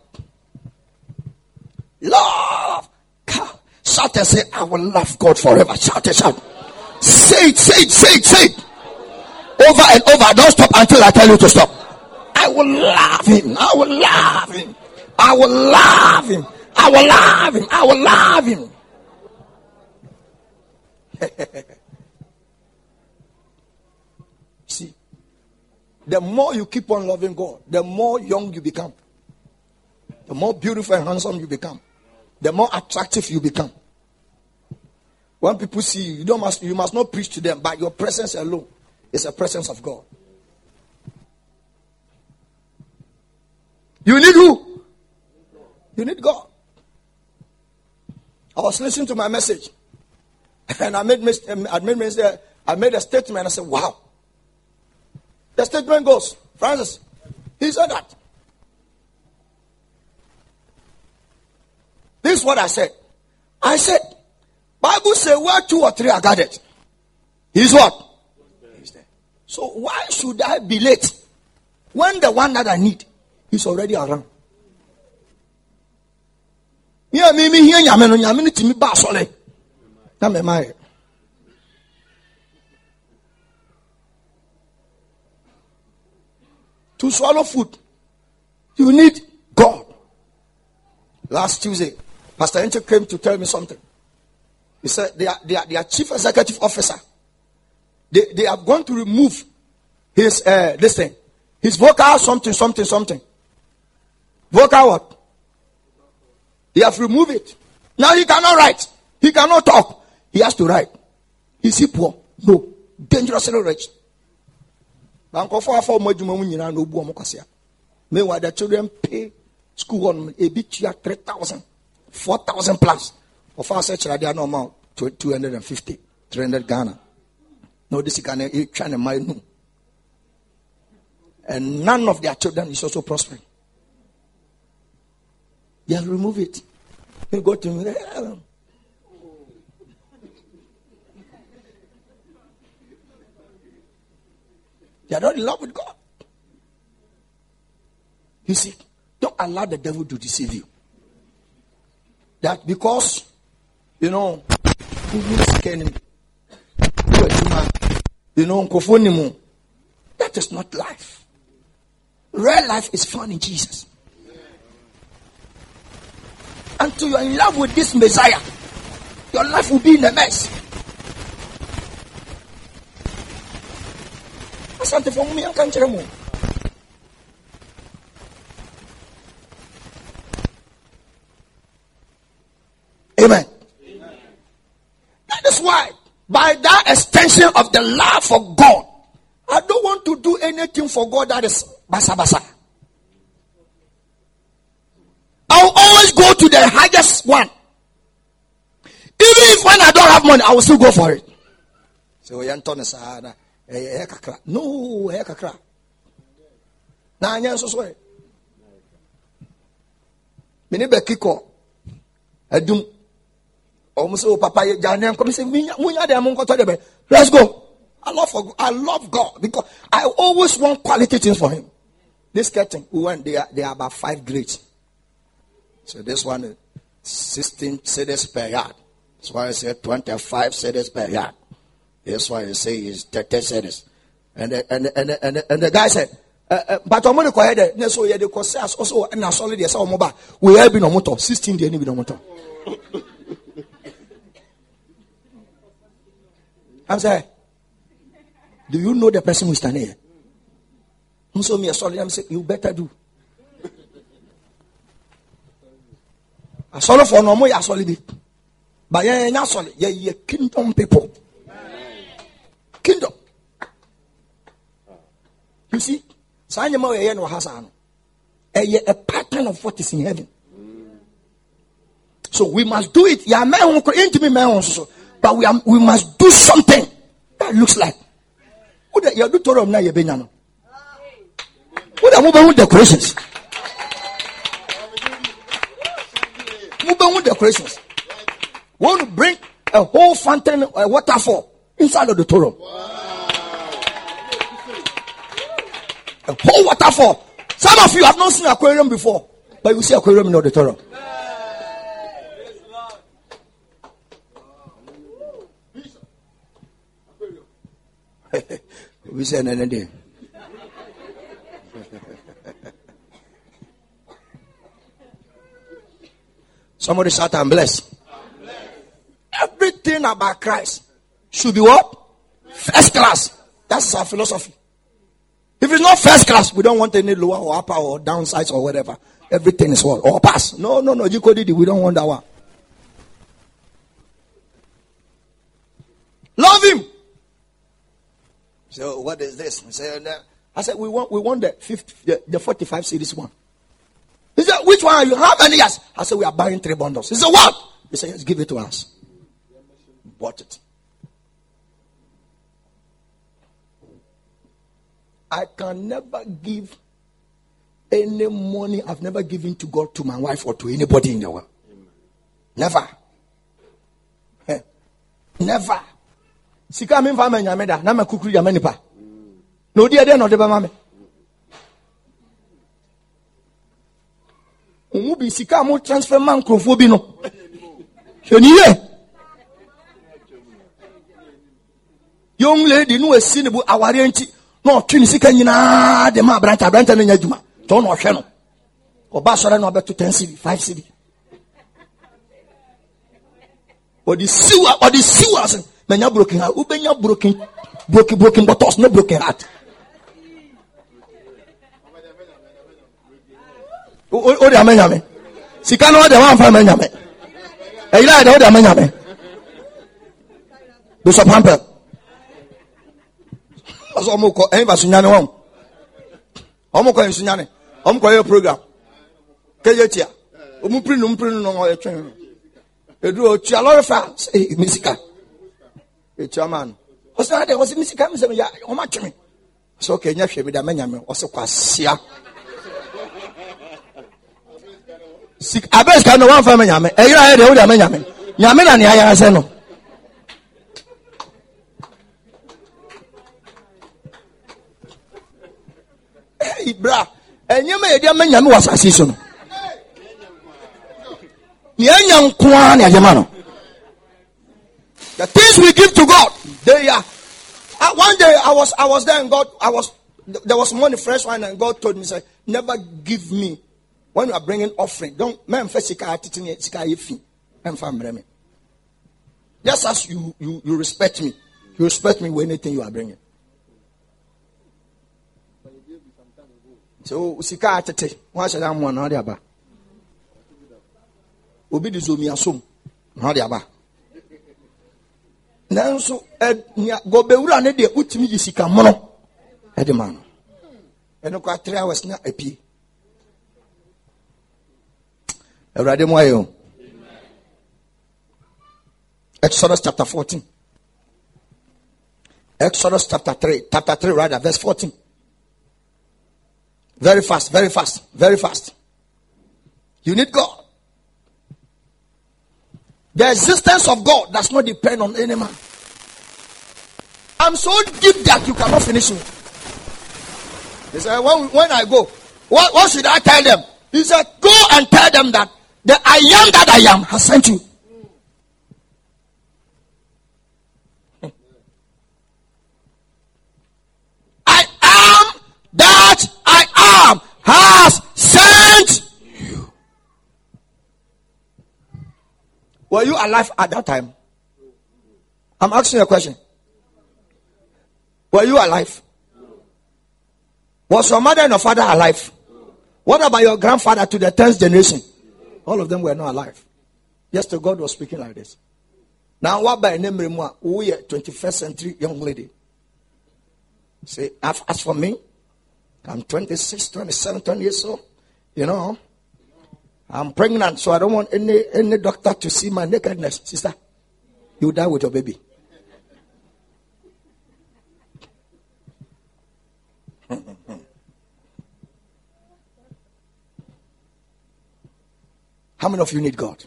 Love. God. Shout and say, I will love God forever. Shout it, shout. Say it, say it, say it, say it. Over and over. Don't stop until I tell you to stop. I will love him. I will love him. I will love him. I will love him. I will love him. See, the more you keep on loving God, the more young you become, the more beautiful and handsome you become, the more attractive you become. When people see you, you, don't must, you must not preach to them, but your presence alone is a presence of God. You need who? You need God. I was listening to my message, and I made, I made, I made a statement. I said, "Wow." The statement goes, Francis, he said that. This is what I said. I said, Bible say where two or three are gathered. He's what? He's there. So why should I be late when the one that I need is already around? Yeah, me me here me. To swallow food. You need God. Last Tuesday, Pastor Enche came to tell me something. He said they are, they are, they are chief executive officer. They, they are going to remove his, uh, this thing, his vocal something, something, something. Vocal what? They have removed it. Now he cannot write. He cannot talk. He has to write. Is he poor? No. Dangerously rich bankɔfo afa wɔn adwuma mu nyinaa na obu wɔn kwasea meanwhile the children pay school hɔ nom ebi tua three thousand four thousand plus. Ɔfa asɛ kyerɛdeɛ na ɔma two hundred and fifty three hundred ghana. Na ɔde sika na etwa ne mma enum. And none of their children is also prospering. They have removed it. They go to me. They are not in love with God. You see, don't allow the devil to deceive you. That because, you know, you know, that is not life. Real life is found in Jesus. Until you are in love with this Messiah, your life will be in a mess. Asantefoɔ mu yɛnka nkyerɛ mu Amen. That is why, by that extension of the love for God, I don't want to do anything for God that is basa basa. I'll always go to the highest one. Even if when I don't have money, I will still go for it. So you Anton Sahara. No, eh kakra. Na anya so so. Mini be kiko. Adum. O mo so papa ye jane nko say munya de mo nkoto de be. Let's go. I love for I love God because I always want quality things for him. This curtain, we went there, they are about five grades. So this one is 16 cities per yard. That's why I said 25 cities per yard. This why you say is 30 cities. And and and and and the guy said, uh, uh, but I'm going to go ahead. Ne so yeah, the course also and I solid yes, mobile. We have been on motor 16 days, been on motor. I'm saying, do you know the person who is standing here? So me a solid. I'm saying, you better do. asɔre for no ɔmo yɛ asɔre bi but yɛn yɛn asɔre yɛ yɛ kingdom people kingdom. You see saa nyɛma yɛ yɛ no a pattern of what is in heaven. So we must do it. Yɛntumi mɛ ho soso but we are we must do something that looks like. O de yɛ do toro mu na yɛ bɛ nya no. O de mo bɛ ho decorations. We want to bring a whole fountain, a waterfall inside of the Torah. A whole waterfall. Some of you have not seen aquarium before, but you see aquarium in the Torah. we say anything. Somebody shout, blessed. I'm blessed. Everything about Christ should be what? First class. That's our philosophy. If it's not first class, we don't want any lower or upper or downsides or whatever. Everything is what? Or pass. No, no, no. You could it. We don't want that one. Love him. So what is this? I said we want we want the 50, the, the 45 series one. He said, Which one are you? How many years? I said, We are buying three bundles. He said, What? He said, Yes, give it to us. Bought it. I can never give any money I've never given to God to my wife or to anybody in the world. Never. Never. Sika mi nfa ma nyame da na ma kukuru ya nipa. Na odi ade na ba ma bi sika mo transfer ma nkurɔfoɔ bi no hwɛ ni yie young lady no esi ne bu awareɛ nti na ɔtwe ne sika nyinaa de ma aberante. Aberante no nya adwuma. Nti ɔna ɔhwɛ no. Ɔba asɔre na ɔbɛto ten cedi five cedi ɔde siwa ɔde siwa ase. Manya broken heart. Wobɛnya broken broken broken bottles no broken heart. O de ama nyame. Sika no ɔde wamfa ma nyame. Ɛyira yɛ de ɔde ama nyame. Bishop hampel ɔsɛ ɔmo kɔ ɛyin ba so nyane wɔn ɔmo kɔ nsu nyane ɔmo kɔ program. Kɛyɛ tia ɔmo piri no mpiri no ɔyɛ twɛn edu otua lɔri fa sɛ mi sika etua maa no ɔsɛ ade ɔsɛ mi sika mi sɛ mi ya ɔmo atwɛn ɔsɛ ɔkɛ nyɛ hwɛ mi da mɛ nyame ɔsɛ kɔ asia. abẹ́ sika no wọn fẹ́ mi. Nyame ẹ̀yìn ayé de o de mi. Nyame nyame na no. Hey, bra yẹ di ẹ̀mẹ nyame wọ asase so no ní ẹ̀yẹ nkoa ni ẹ̀yẹ ma no the things we give to God they are uh, one day I was I was there and God I was there was money fresh wine and God told me say never give me when you are bringing offering, don't first sika sika yefi. me. Just as you, you you respect me, you respect me with anything you are bringing. So sika atete, wọn ahyɛ dan mu ɔna ɔde aba. Obi de zomi asom, ɔna ɔde aba. Nanso ɛ nia gɔbɛwura ne deɛ utumi yi sika mono ɛde ma no. Ɛno kora three hours na apie awurade mu ayɛ o. Exodus chapter 14 exodus chapter 3 chapter 3 rather verse 14 very fast very fast very fast. You need god. The existence of god does not depend on any man. I'm so deep that you cannot finish me he said when, when i go what, what should i tell them? He said go and tell them that the I am that I am has sent you. I am that I am has sent you. Were you alive at that time? I'm asking you a question. Were you alive? Was your mother and your father alive? What about your grandfather to the 10th generation? All of them were not alive. Yes, Yesterday, God was speaking like this. Now, what by name we are 21st century young lady. Say, as for me, I'm 26, 27, 20 years old. You know, I'm pregnant, so I don't want any any doctor to see my nakedness. Sister, you die with your baby. How many of you need God?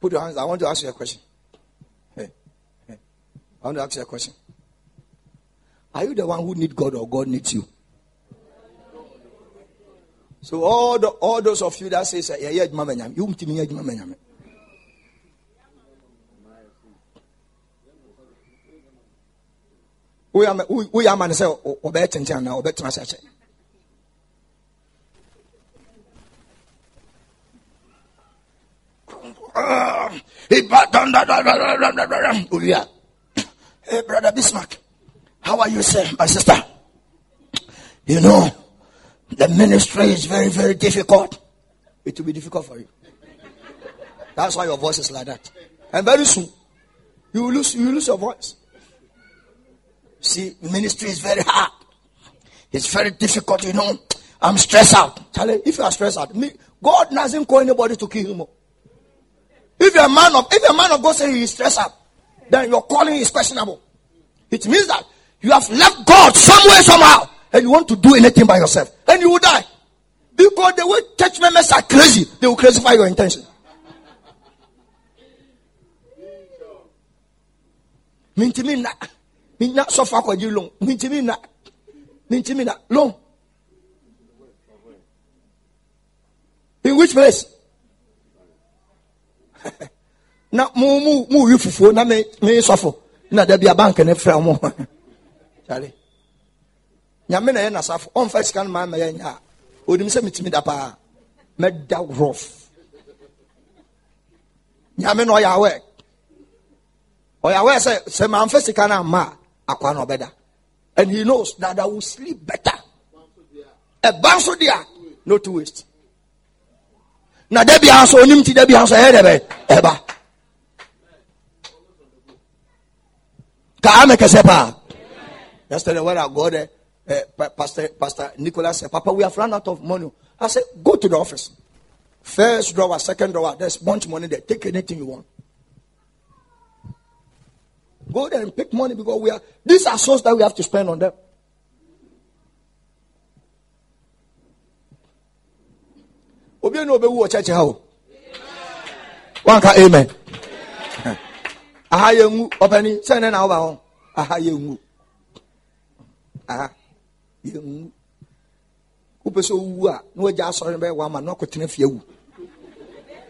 Put your hands. I want to ask you a question. Hey, hey. I want to ask you a question. Are you the one who need God or God needs you? So all the all those of you that say yeah yeah you mtimi yeah mama nyam. Wo ya wo ya man say obey tenchen na obey tena sache. Oh yeah. Hey, brother Bismarck, how are you, sir? My sister. You know, the ministry is very, very difficult. It will be difficult for you. That's why your voice is like that. And very soon, you will lose, you will lose your voice. See, ministry is very hard. It's very difficult, you know. I'm stressed out. Charlie, if you are stressed out, me, God doesn't call anybody to kill him. If a man of if a man of God say he is stressed out, then your calling is questionable. It means that you have left God somewhere somehow and you want to do anything by yourself, and you will die. Because the way church members are crazy, they will crucify your intention. Mintimi na, minna sofa kwa long. In which place? na mu mu mu wi fufuo na me me sɔfo na dabi a bank ne frɛ mo kyale nyame na yɛ nasafo ɔmfa sika no maa ma yɛ nya a onim sɛ metumi da paa. Mɛda rof nyame na ɔyɛ awɛ ɔyɛ awɛ sɛ sɛ mamfa sika no amma a akwa na ɔbɛda. And he knows that I will sleep better. Ɛba nso deɛ no to waste. Na da bia nso onim ti da bia nso ɛyɛ dɛ bɛ ɛba. Ka ame kɛsɛ paa yesterday when I got there uh, pastor pastor Nicholas said papa we have run out of money. I said go to the office. First drawer second drawer there's bunch money there. Take anything you want. Go there and pick money because we are these are souls that we have to spend on them. Obi na obewu wɔ kyɛkyɛ ha amen. Aha yɛ ngu ɔpɛni na ɔba aha yɛ ngu aha yɛ ngu wopɛ sɛ owu a na wagya asɔre bɛyɛ wama na ɔkɔtena fie wu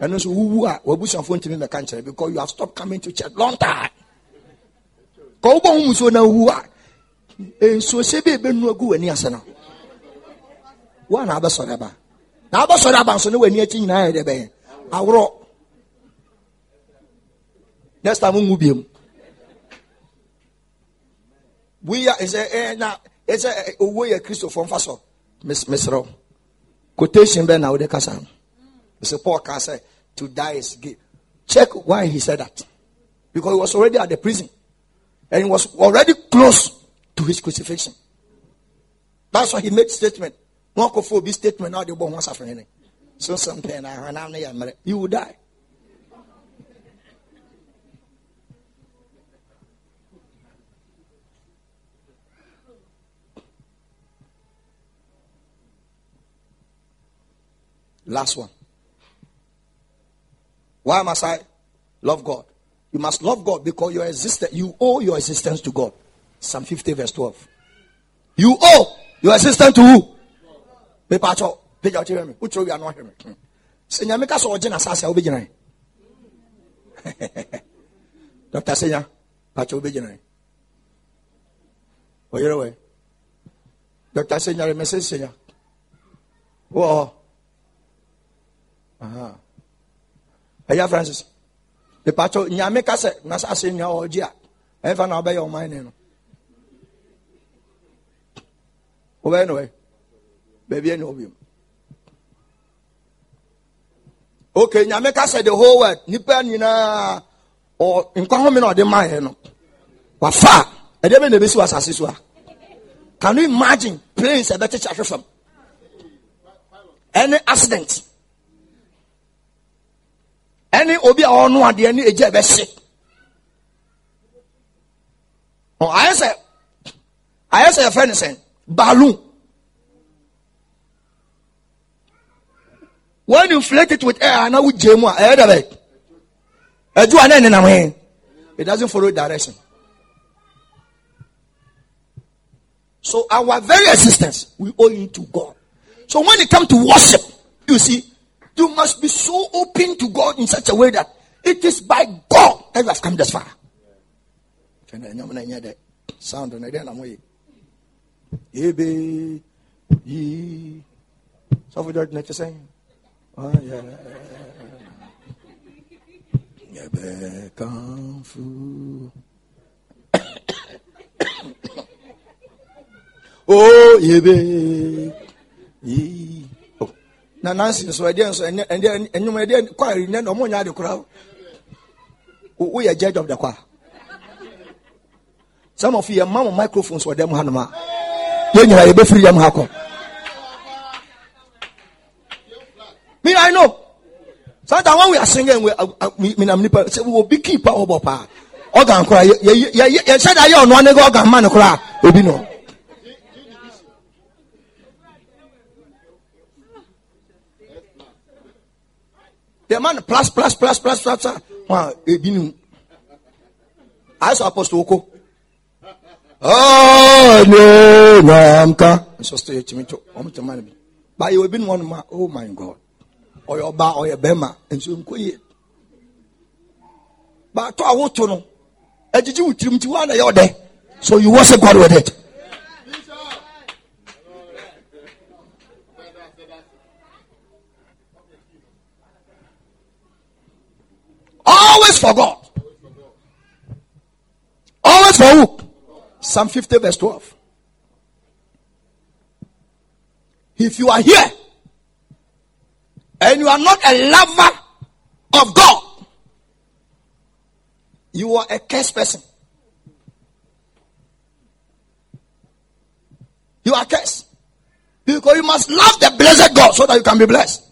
ɛno nso wuwu a wabusuafoɔ ntumi mɛka nkyerɛ because you have stopped coming to church long time. Ka wobɔ ho musuo na wu a. Nsuohyɛ bi a ɛbɛnu agu w'ani ase no wo a na abɛsɔre ba na abɛsɔre aba nso ne w'ani akyi nyinaa yɛ dɛ bɛyɛ aworɔ next time ngu biem wuya ɛsɛ ɛɛ na ɛsɛ owó yɛ kristofo nfa so mesrɛ quotation bɛ na wode kasa ɛsɛ paul ka sɛ to die is gay check why he said that because he was already at the prison And he was already close to his crucifixion. That's why he made statement. One could be statement now the one suffering. So something you will die. Last one. Why must I love God? You must love God because your existence, you owe your existence to God. Psalm 50, verse 12. You owe your existence to who? Page out here. Which oh, you are. Senya meka so ojina sasa obi gina. Dr. Senya, pacho obi gina. Oyere we. Dr. Senya, me say Senya. Oh ɛyɛ francis. Mepatɔ nyame ka sɛ na sɛ asɛ nnua ɔgye a ɛmfa na wobɛyɛ ɔman ne no. Wobɛyɛ no ɛ baabi ɛne wɔ biom. Okay nyame ka sɛ the whole world nipa nyinaa nkwa home na ɔde maɛ no. Wafa ɛdeɛ bɛ na ɛbɛsi wɔ asase so a. Can you imagine planes ɛbɛkyekyɛ ahwɛ fam? Any accident ɛne obi a ɔno adeɛ ne egya bɛhye. Ayɛ sɛ ayɛ sɛ yɛfrɛ sɛn balloon when you inflate it with air ana wogye mu a ɛyɛ dɛ bɛ ɛdu he? It doesn't follow direction. So our very existence we owe it to God. So when it comes to worship you see you must be so open to God in such a way that it is by God that you have come this far. Sound on again, I'm waiting. Ebe, ye. So for that, next saying, oh yeah. Yebe kung. Oh, yebe, ye na nansi nso ɛdeɛ nso ɛnɛ ɛdeɛ ɛnum ɛdeɛ kwaari nɛ na ɔmo nya ade kora o woyɛ judge of the choir some of you yɛ mma mo microphones wɔ dɛm ha nom a yɛn nyinaa yɛ bɛ firi dɛm ha kɔ me i know sometimes when we are singing we uh, uh, me nam nipa sɛ wo bi kii pa ɔbɔ paa ɔgan kora yɛ yɛ yɛ yɛ sɛ de ayɛ ɔno anege ɔgan ma ne kora obi no. The man plus plus plus plus plus plus. Wa ebinu. As apostle Oko. Oh no, namka. So stay chimi cho. Omo chama bi. Ba ye ebinu one ma. Oh my God. Oyo ba oyo bema. Enso nko ye. Ba to awo to no. Ejiji wutirim ti wa na ye ode. So you worship God with it. Always for God. Always for who? Psalm 50, verse 12. If you are here and you are not a lover of God, you are a cursed person. You are cursed. Because you must love the blessed God so that you can be blessed.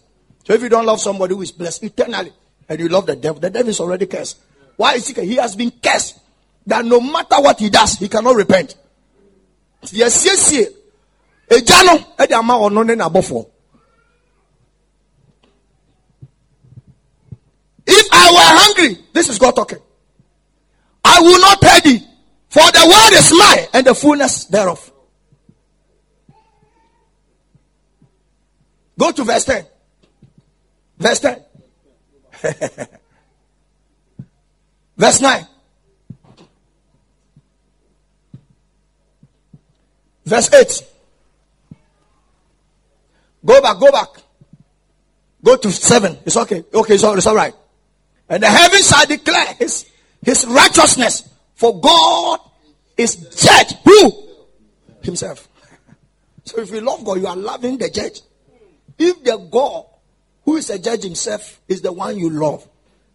So if you don't love somebody who is blessed eternally, and you love the devil, the devil is already cursed. Why is he? He has been cursed that no matter what he does, he cannot repent. Yes, yes, yes. Ne nabofo. If I were hungry, this is God talking. I will not pay thee, for the world is mine and the fullness thereof. Go to verse 10. Verse 10. Verse 9. Verse 8. Go back, go back. Go to 7. It's okay. Okay, it's all, it's all right. And the heavens shall declare his, his righteousness. For God is judge. Who? Himself. So if you love God, you are loving the judge. If the God who is a judge himself, is the one you love.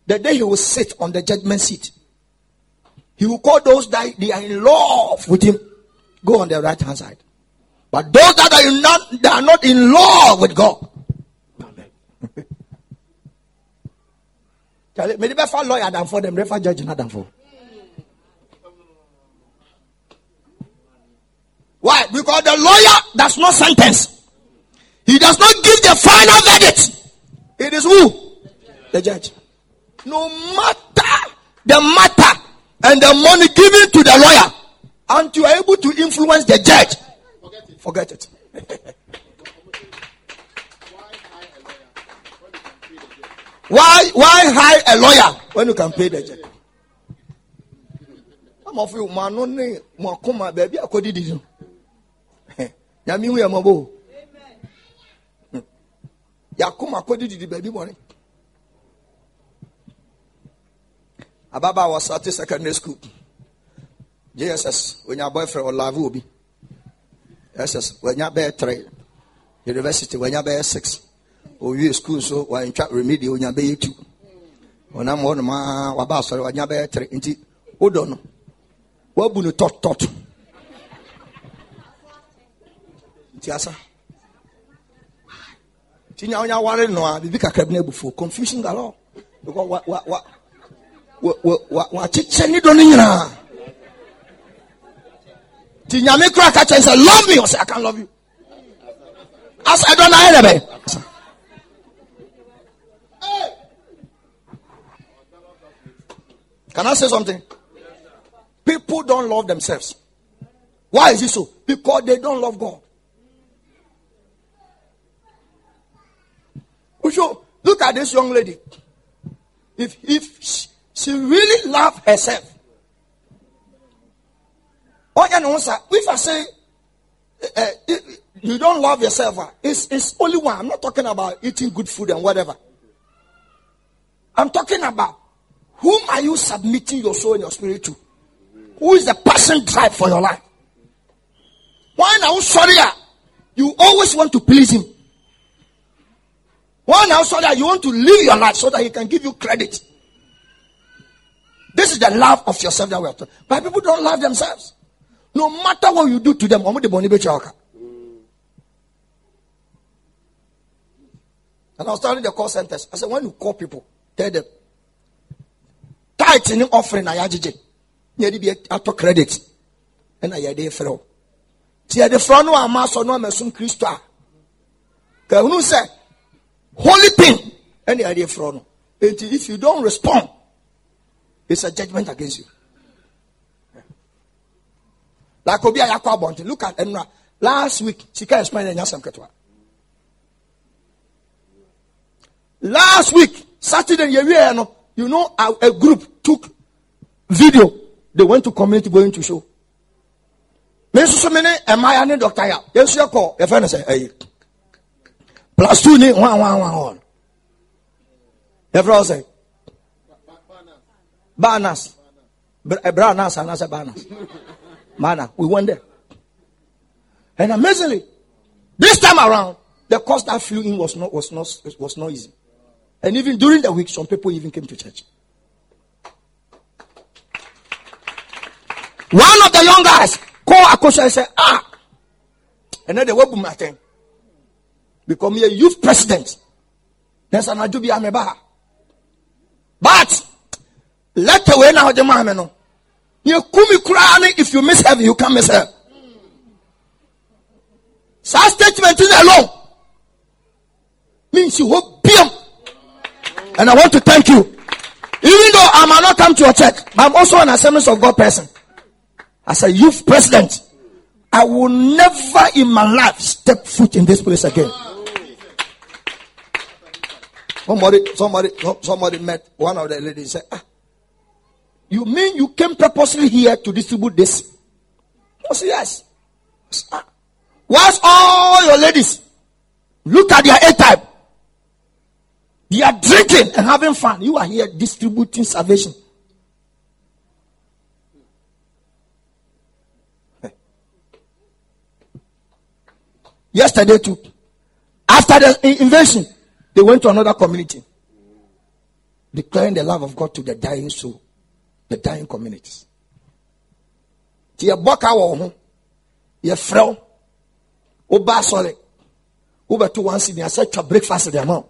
The day he will sit on the judgment seat, He will call those that they are in love with him. Go on the right hand side. But those that are not, that are not in love with God. The best lawyer than for them, refer judge not than for. Why? Because the lawyer does not sentence. He does not give the final verdict. It is who? The judge. No matter the matter and the money given to the lawyer, and you are able to influence the judge, forget it. Forget it. why why hire a lawyer when you can pay the judge? Some of you, man, baby, I could do nyame hu yɛ mmɔbɔ yɛakoma kɔdididi baabi bɔne ababaa wɔsate secondary school. Jss onya boyfriend ɔlave obi. Ss wanya bɛyɛ tre university wanya bɛyɛ six. Owie school so wantwa remedi onya bɛyɛ two. Ɔnam hɔ nomaa waba asɔre wanya bɛyɛ tre nti wodɔ no wabu no tɔtɔt nti asa nti nya wonya ware no a biribi kakra bi no abufuo confusion galore because wa wa wa wa wa wakyekyɛ ne dɔ no nyinaa nti nyame kora ka kyɛn sɛ love me ɔsɛ i can love you ɛdɔ no ayɛ dɛ bɛ Can I say something? People don't love themselves. Why is it so? Because they don't love God. So look at this young lady. If if she, she really love herself. If I say uh, you don't love yourself, uh, it's it's only one. I'm not talking about eating good food and whatever. I'm talking about whom are you submitting your soul and your spirit to? Who is the person drive for your life? Why now, sorry, you always want to please him. Why now so that you want to live your life so that he can give you credit? This is the love of yourself that we are talking. But people don't love themselves. No matter what you do to them, I'm the and I was telling the call centers. I said, when you call people, tell them, tithe offering yɛde bi ato credit ɛna yɛde frɛ nti yɛde frɛ no ama sɔ no amasom kristo a ka hunu sɛ holy thing. Any idea and if you don't respond it's a judgment against you. Like obi a yakɔ abɔnten look at enra. Last week sika explain ɛnya sɛm ketewa last week saturday you know a, group took video. They went to community going to show. Me nso so me ne ɛmaya ne doctor ya. Yɛnso yɛ kɔ plus two ni one one one one. Yɛfrɛ wo sɛ banas branas anaasɛ banas mana we went there. And amazingly this time around the cost that flew in was not was not was not easy. And even during the week some people even came to church. One of the young guys called akosha and said ah. And then they were boom become a youth president. There's an ajubi ameba. But let the way now the man no. You kumi kurani if you miss heaven, you can't miss heaven. Such statement is alone. Means you hope beyond. And I want to thank you. Even though I might not come to your church, but I'm also an Assemblies of God person. As a youth president, I will never in my life step foot in this place again. Somebody, somebody, somebody met one of the ladies said, ah, you mean you came purposely here to distribute this? I said, yes. Ah. What's all your ladies? Look at their A type. They are drinking and having fun. You are here distributing salvation. Yesterday too, after the invasion, they went to another community, declaring the love of God to the dying soul, the dying communities. nti yɛbɔ ka wɔ ho yɛfrɛ wo woba asɔre wobɛto one cedi asɛ twa breakfast de ama wo.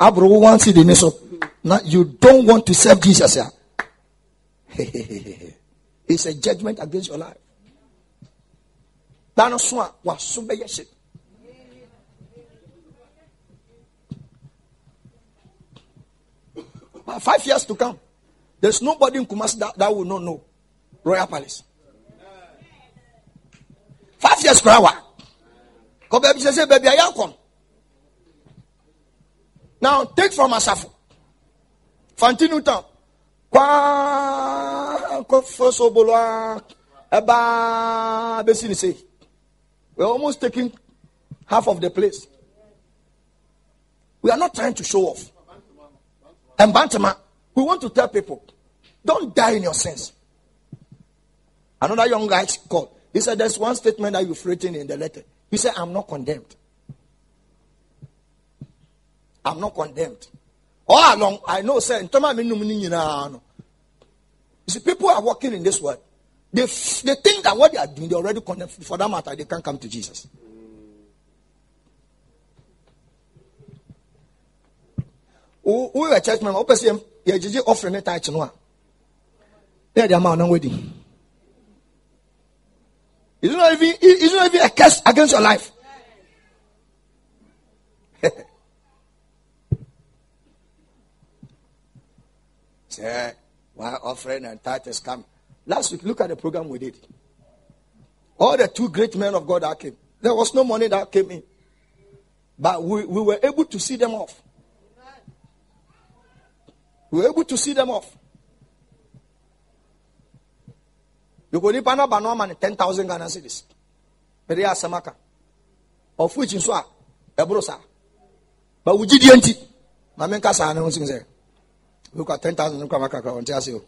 Aboro wo one cedi ni so. You don't want to serve jesus a it's a judgment against your life. Da no so a waso But Uh, five years to come, there's nobody in Kumasi that, that will not know Royal Palace. Five years per hour. Now take from Asafo. Fantinu town. Kwa kofoso bolwa eba besini say. We're almost taking half of the place. We are not trying to show off. And Bantama, we want to tell people, don't die in your sins. Another young guy called. He said, There's one statement that you've written in the letter. He said, I'm not condemned. I'm not condemned. All along, I know, sir, you see, people are walking in this world. They, f- they think that what they are doing, they already condemned. For that matter, they can't come to Jesus. Woyɛ church member wopɛ sɛ yɛgyegye offering ne tithe no a na yɛde ama wo na wadi It's not even it's not even a curse against your life. Say, why offering and tithes come? Last week, look at the program we did. All the two great men of God that came. There was no money that came in. But we, we were able to see them off. We were able to see them off. You go nipa na ba no ama ten thousand Ghana cedis. Pere asɛm aka. Of which nso a ɛboro saa. Ba wo gyidie nti. Ma me nka saa ne ho sin sɛ. At ten thousand nkwa maka kra ɔnte ase o.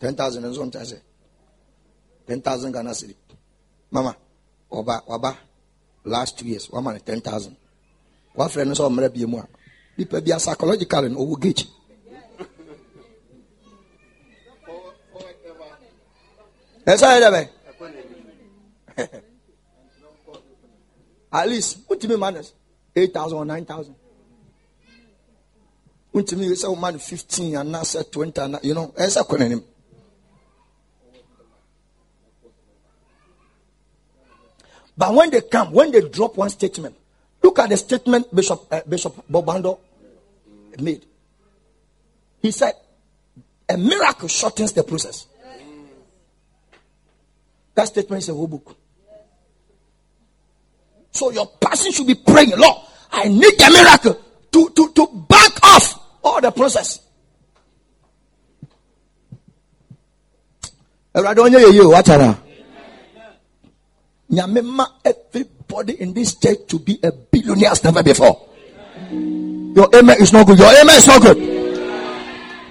Ten thousand nso ɔnte ase. Ten thousand Ghana cedi. Mama, ɔba waba last two years wama ne ten thousand. Wafrɛ no sɛ ɔmmerɛ bie. Nipa bi a psychological no ɔwɔ gate. ɛsɛ yɛ dɛ bɛ at least wotumi ma no eight thousand or nine thousand. Wotumi sɛ woma no fifteen anaasɛ twenty ana you know ɛsɛ kɔ n'anim but when they come when they drop one statement look at the statement bishop uh, bishop bobando made he said a miracle shortens the process that statement is a whole book. So your person should be praying, Lord, I need a miracle to, to, to back off all the process. Everybody in this church to be a billionaire as never before. Your amen is not good. Your amen is not good.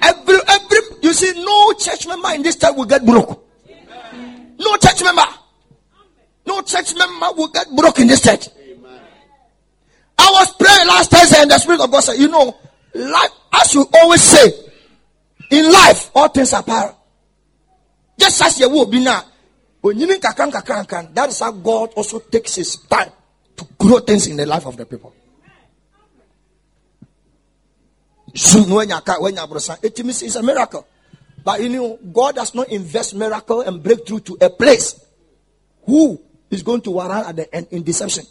Every every you see, no church member in this church will get broke. No church member. No church member will get broke in this church. I was praying last Thursday and the Spirit of God said, You know, life, as you always say, in life, all things are power. Just as you will be now. That is how God also takes his time to grow things in the life of the people. It's a miracle. But you know, God does not invest miracle and breakthrough to a place who is going to warrant at the end in deception.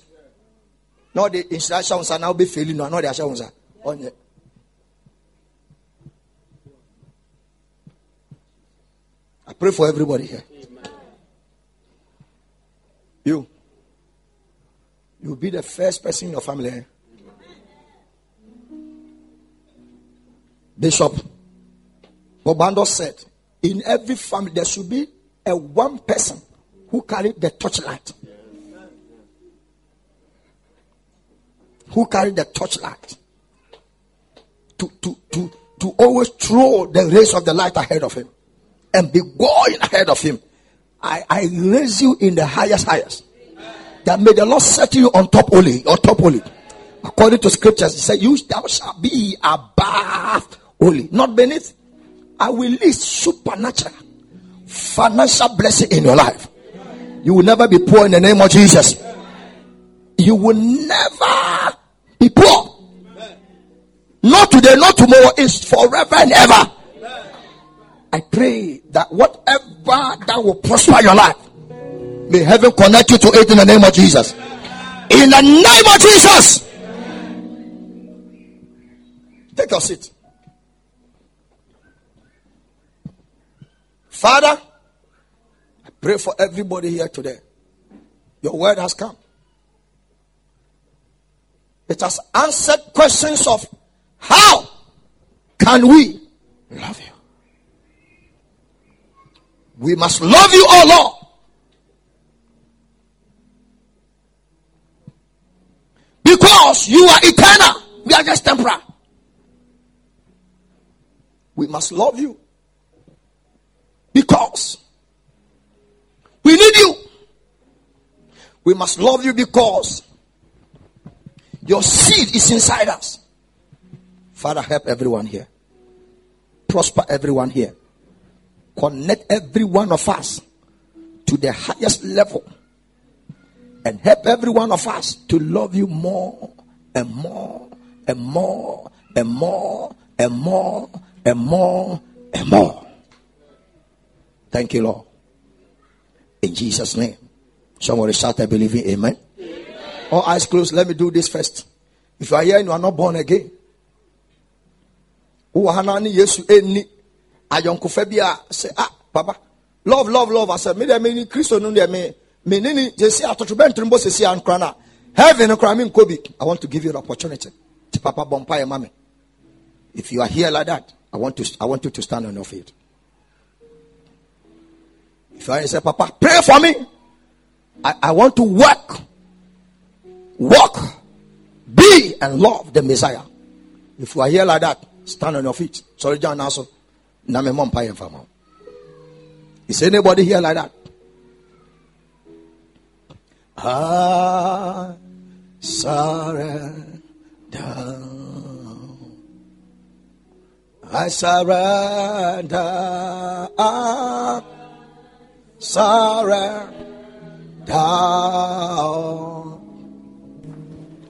No, the instructions are now be failing. No, no, the instructions are on it. I pray for everybody here. You. You'll be the first person in your family. Eh? Bishop Bobando said, in every family there should be a one person who carried the torchlight. Who carried the torchlight. To, to, to, to always throw the rays of the light ahead of him and be going ahead of him. I, I raise you in the highest, highest. That may the Lord set you on top only, on top only. According to scriptures, he said, You thou shalt be above only, not beneath. I will release supernatural financial blessing in your life. You will never be poor in the name of Jesus. You will never be poor. Not today, not tomorrow, it's forever and ever. I pray that whatever that will prosper your life, may heaven connect you to it in the name of Jesus. In the name of Jesus. Take your seat. Father, I pray for everybody here today. Your word has come. It has answered questions of how can we love you? We must love you, oh Lord. Because you are eternal. We are just temporal. We must love you. Because we need you. We must love you because your seed is inside us. Father, help everyone here. Prosper everyone here. Connect every one of us to the highest level. And help every one of us to love you more and more and more and more and more and more and more. Thank you, Lord. In Jesus' name. Somebody shout, I believe in amen. amen. All eyes closed. Let me do this first. If you are here and you are not born again, ayɔnkofa bi a sɛ ah papa love love love asɛ me deɛ me ni kristo no deɛ me me ne ni jesi atotobɛntere mbɔ sesi ankora na heaven nkora me nkɔ bi. I want to give you the opportunity. Ti papa bɔ mpa yɛ ma me if you are here like that i want to i want you to stand on your feet. If you are say papa pray for me. I i want to work work be and love the messiah. If you are here like that stand on your feet. Sorry john also Is anybody here like that? I surrender. I surrender. I surrender.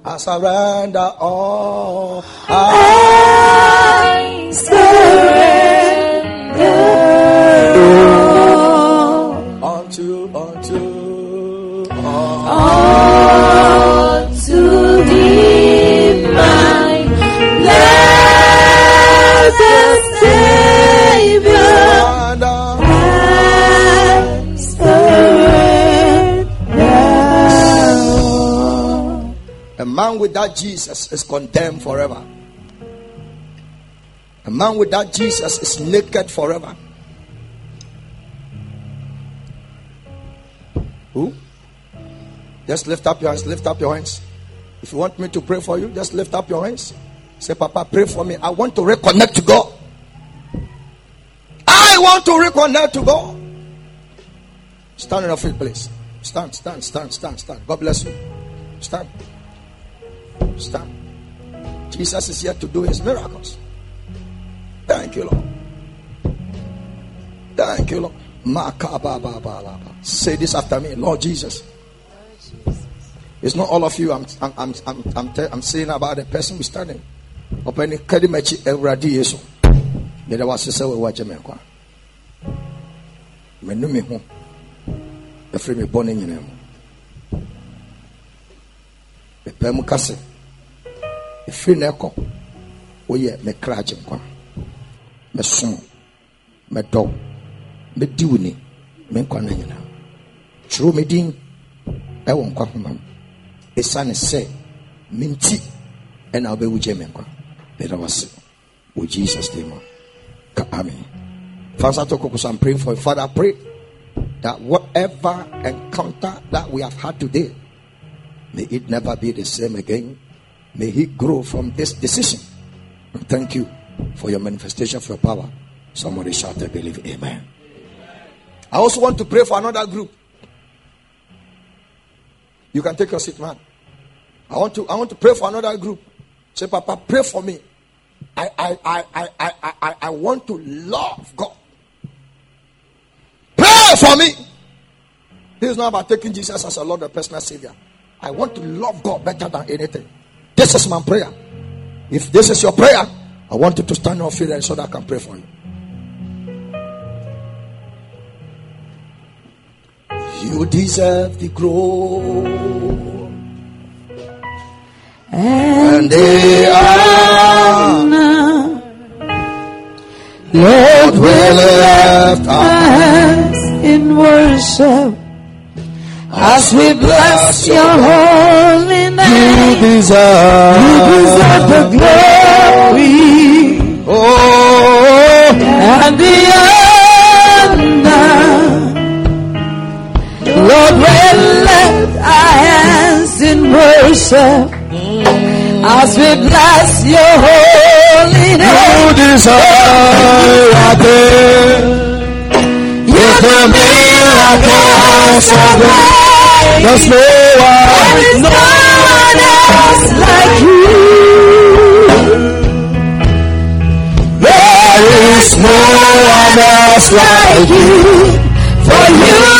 I surrender all. I surrender. Man without Jesus is condemned forever. A man without Jesus is naked forever. Who? Just lift up your hands. Lift up your hands. If you want me to pray for you, just lift up your hands. Say, Papa, pray for me. I want to reconnect to God. I want to reconnect to God. Stand on your feet, please. Stand, stand, stand, stand, stand. God bless you. Stand. Stand. Jesus is here to do his miracles. Thank you, Lord. Thank you, Lord. Say this after me, Lord Jesus. It's not all of you. I'm I'm I'm I'm I'm, I'm saying about the person who's standing. Open kadi mechi ewradi yeso. Yede wa sese we waje me kwa. Me nu me ho. Efre me bone nyina mu. Me pɛ mu kase. Efiri na ɛkɔ. Woyɛ me kra agye nkwa. mɛsom mɛdɔ mɛdi wo ni me nkwa no nyinaa kyerɛw me din ɛwɔ nkwa homa m ɛsiane sɛ me nti ɛna wobɛwu gye me nkwa meda wase wɔ jesus name ka amen Father, I'm praying for you. Father, I pray that whatever encounter that we have had today, may it never be the same again. May he grow from this decision. thank you for your manifestation of your power. Somebody shout, I believe. Amen. I also want to pray for another group. You can take your seat, man. I want to I want to pray for another group. Say, Papa, pray for me. I I I I I I, I want to love God. Pray for me. This is not about taking Jesus as a Lord and personal Savior. I want to love God better than anything. This is my prayer. If this is your prayer, I want you to stand on your feet so that I can pray for you. You deserve the glory and the honor. Lord, we lift our hands in worship as we bless your holy name. You deserve, you deserve the glory. Oh, and the honor. Lord, we lift our hands in worship as we bless your holy name. You desire. You of life. There's no one. There is no one else like you. There is no one else like you. For you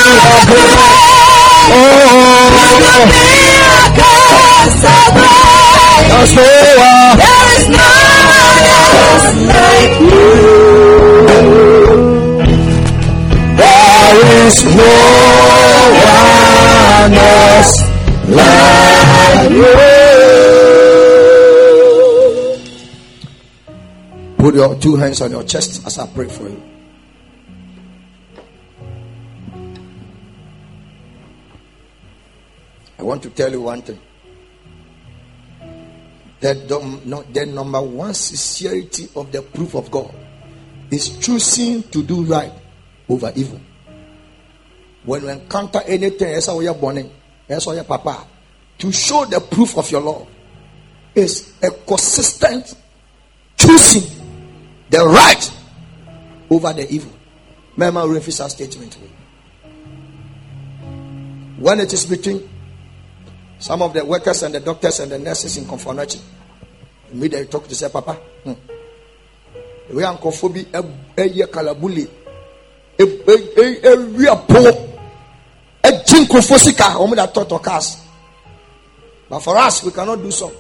Put your two hands on your chest as I pray for you. I want to tell you one thing. The, the number one sincerity of the proof of God is choosing to do right over evil. When you encounter anything, that's how you're born, that's how you're papa. To show the proof of your love is a consistent choosing the right over the evil. Remember, refuse our statement. When it is between some of the workers and the doctors and the nurses in Komfo Anokye. Immediately talk to say, Papa, hmm. we are Konfobi, a year kalabuli, a real poor, a jinko fosika, only that of cars. But for us, we cannot do so.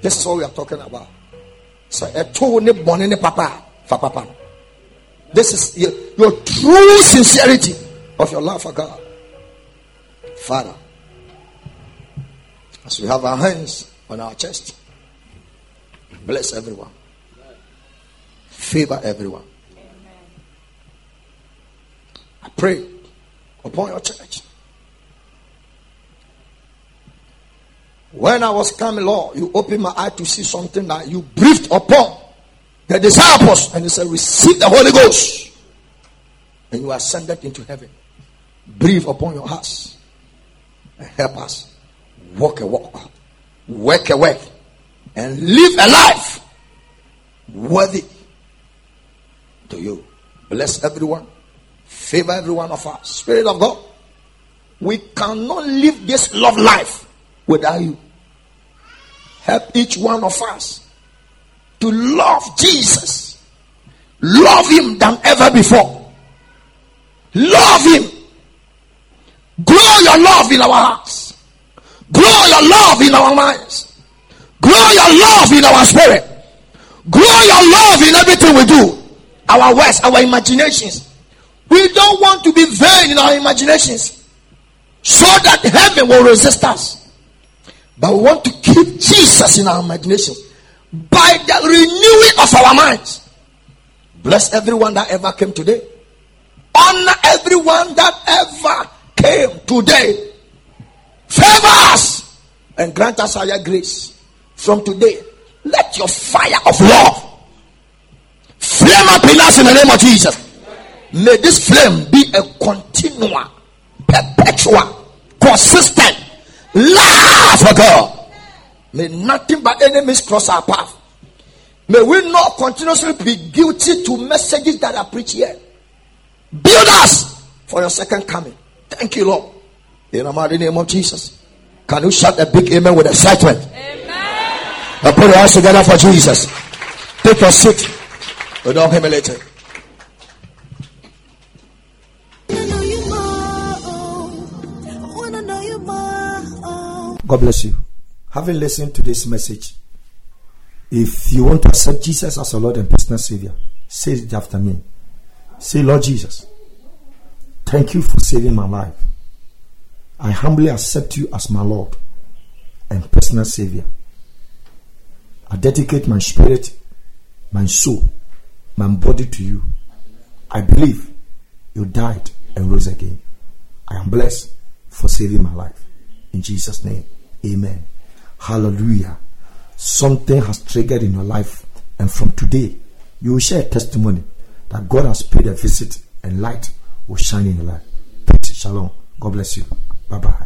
This is what we are talking about. So, a two ne born in papa, for papa. This is your, your true sincerity of your love for God. Father, as we have our hands on our chest, bless everyone, favor everyone. I pray upon your church. When I was coming, Lord, you opened my eye to see something that you breathed upon the disciples, and you said, Receive the Holy Ghost, and you ascended into heaven. Breathe upon your hearts and help us walk a walk, work a work, and live a life worthy to you. Bless everyone, favor every one of us. Spirit of God, we cannot live this love life without you. Help each one of us to love Jesus, love Him than ever before. Love Him. Grow your love in our hearts. Grow your love in our minds. Grow your love in our spirit. Grow your love in everything we do. Our words, our imaginations. We don't want to be vain in our imaginations so that heaven will resist us. But we want to keep Jesus in our imagination by the renewing of our minds. Bless everyone that ever came today. Honor everyone that ever came today. Favor us and grant us higher grace. From today, let your fire of love flame up in us in the name of Jesus. May this flame be a continual, perpetual, consistent love for God. May nothing but enemies cross our path. May we not continuously be guilty to messages that are preached here. Build us for your second coming. Thank you, Lord. In the mighty name of Jesus. Can you shout a big amen with excitement? Amen. Now put your hands together for Jesus. Take your seat. We don't later. God bless you. Having listened to this message, if you want to accept Jesus as your Lord and personal Savior, say it after me. Say, Lord Jesus, thank you for saving my life. I humbly accept you as my Lord and personal Savior. I dedicate my spirit, my soul, my body to you. I believe you died and rose again. I am blessed for saving my life. In Jesus' name, amen. Hallelujah. Something has triggered in your life, and from today, you will share a testimony that God has paid a visit and light will shine in your life. Peace, shalom. God bless you. Bye bye.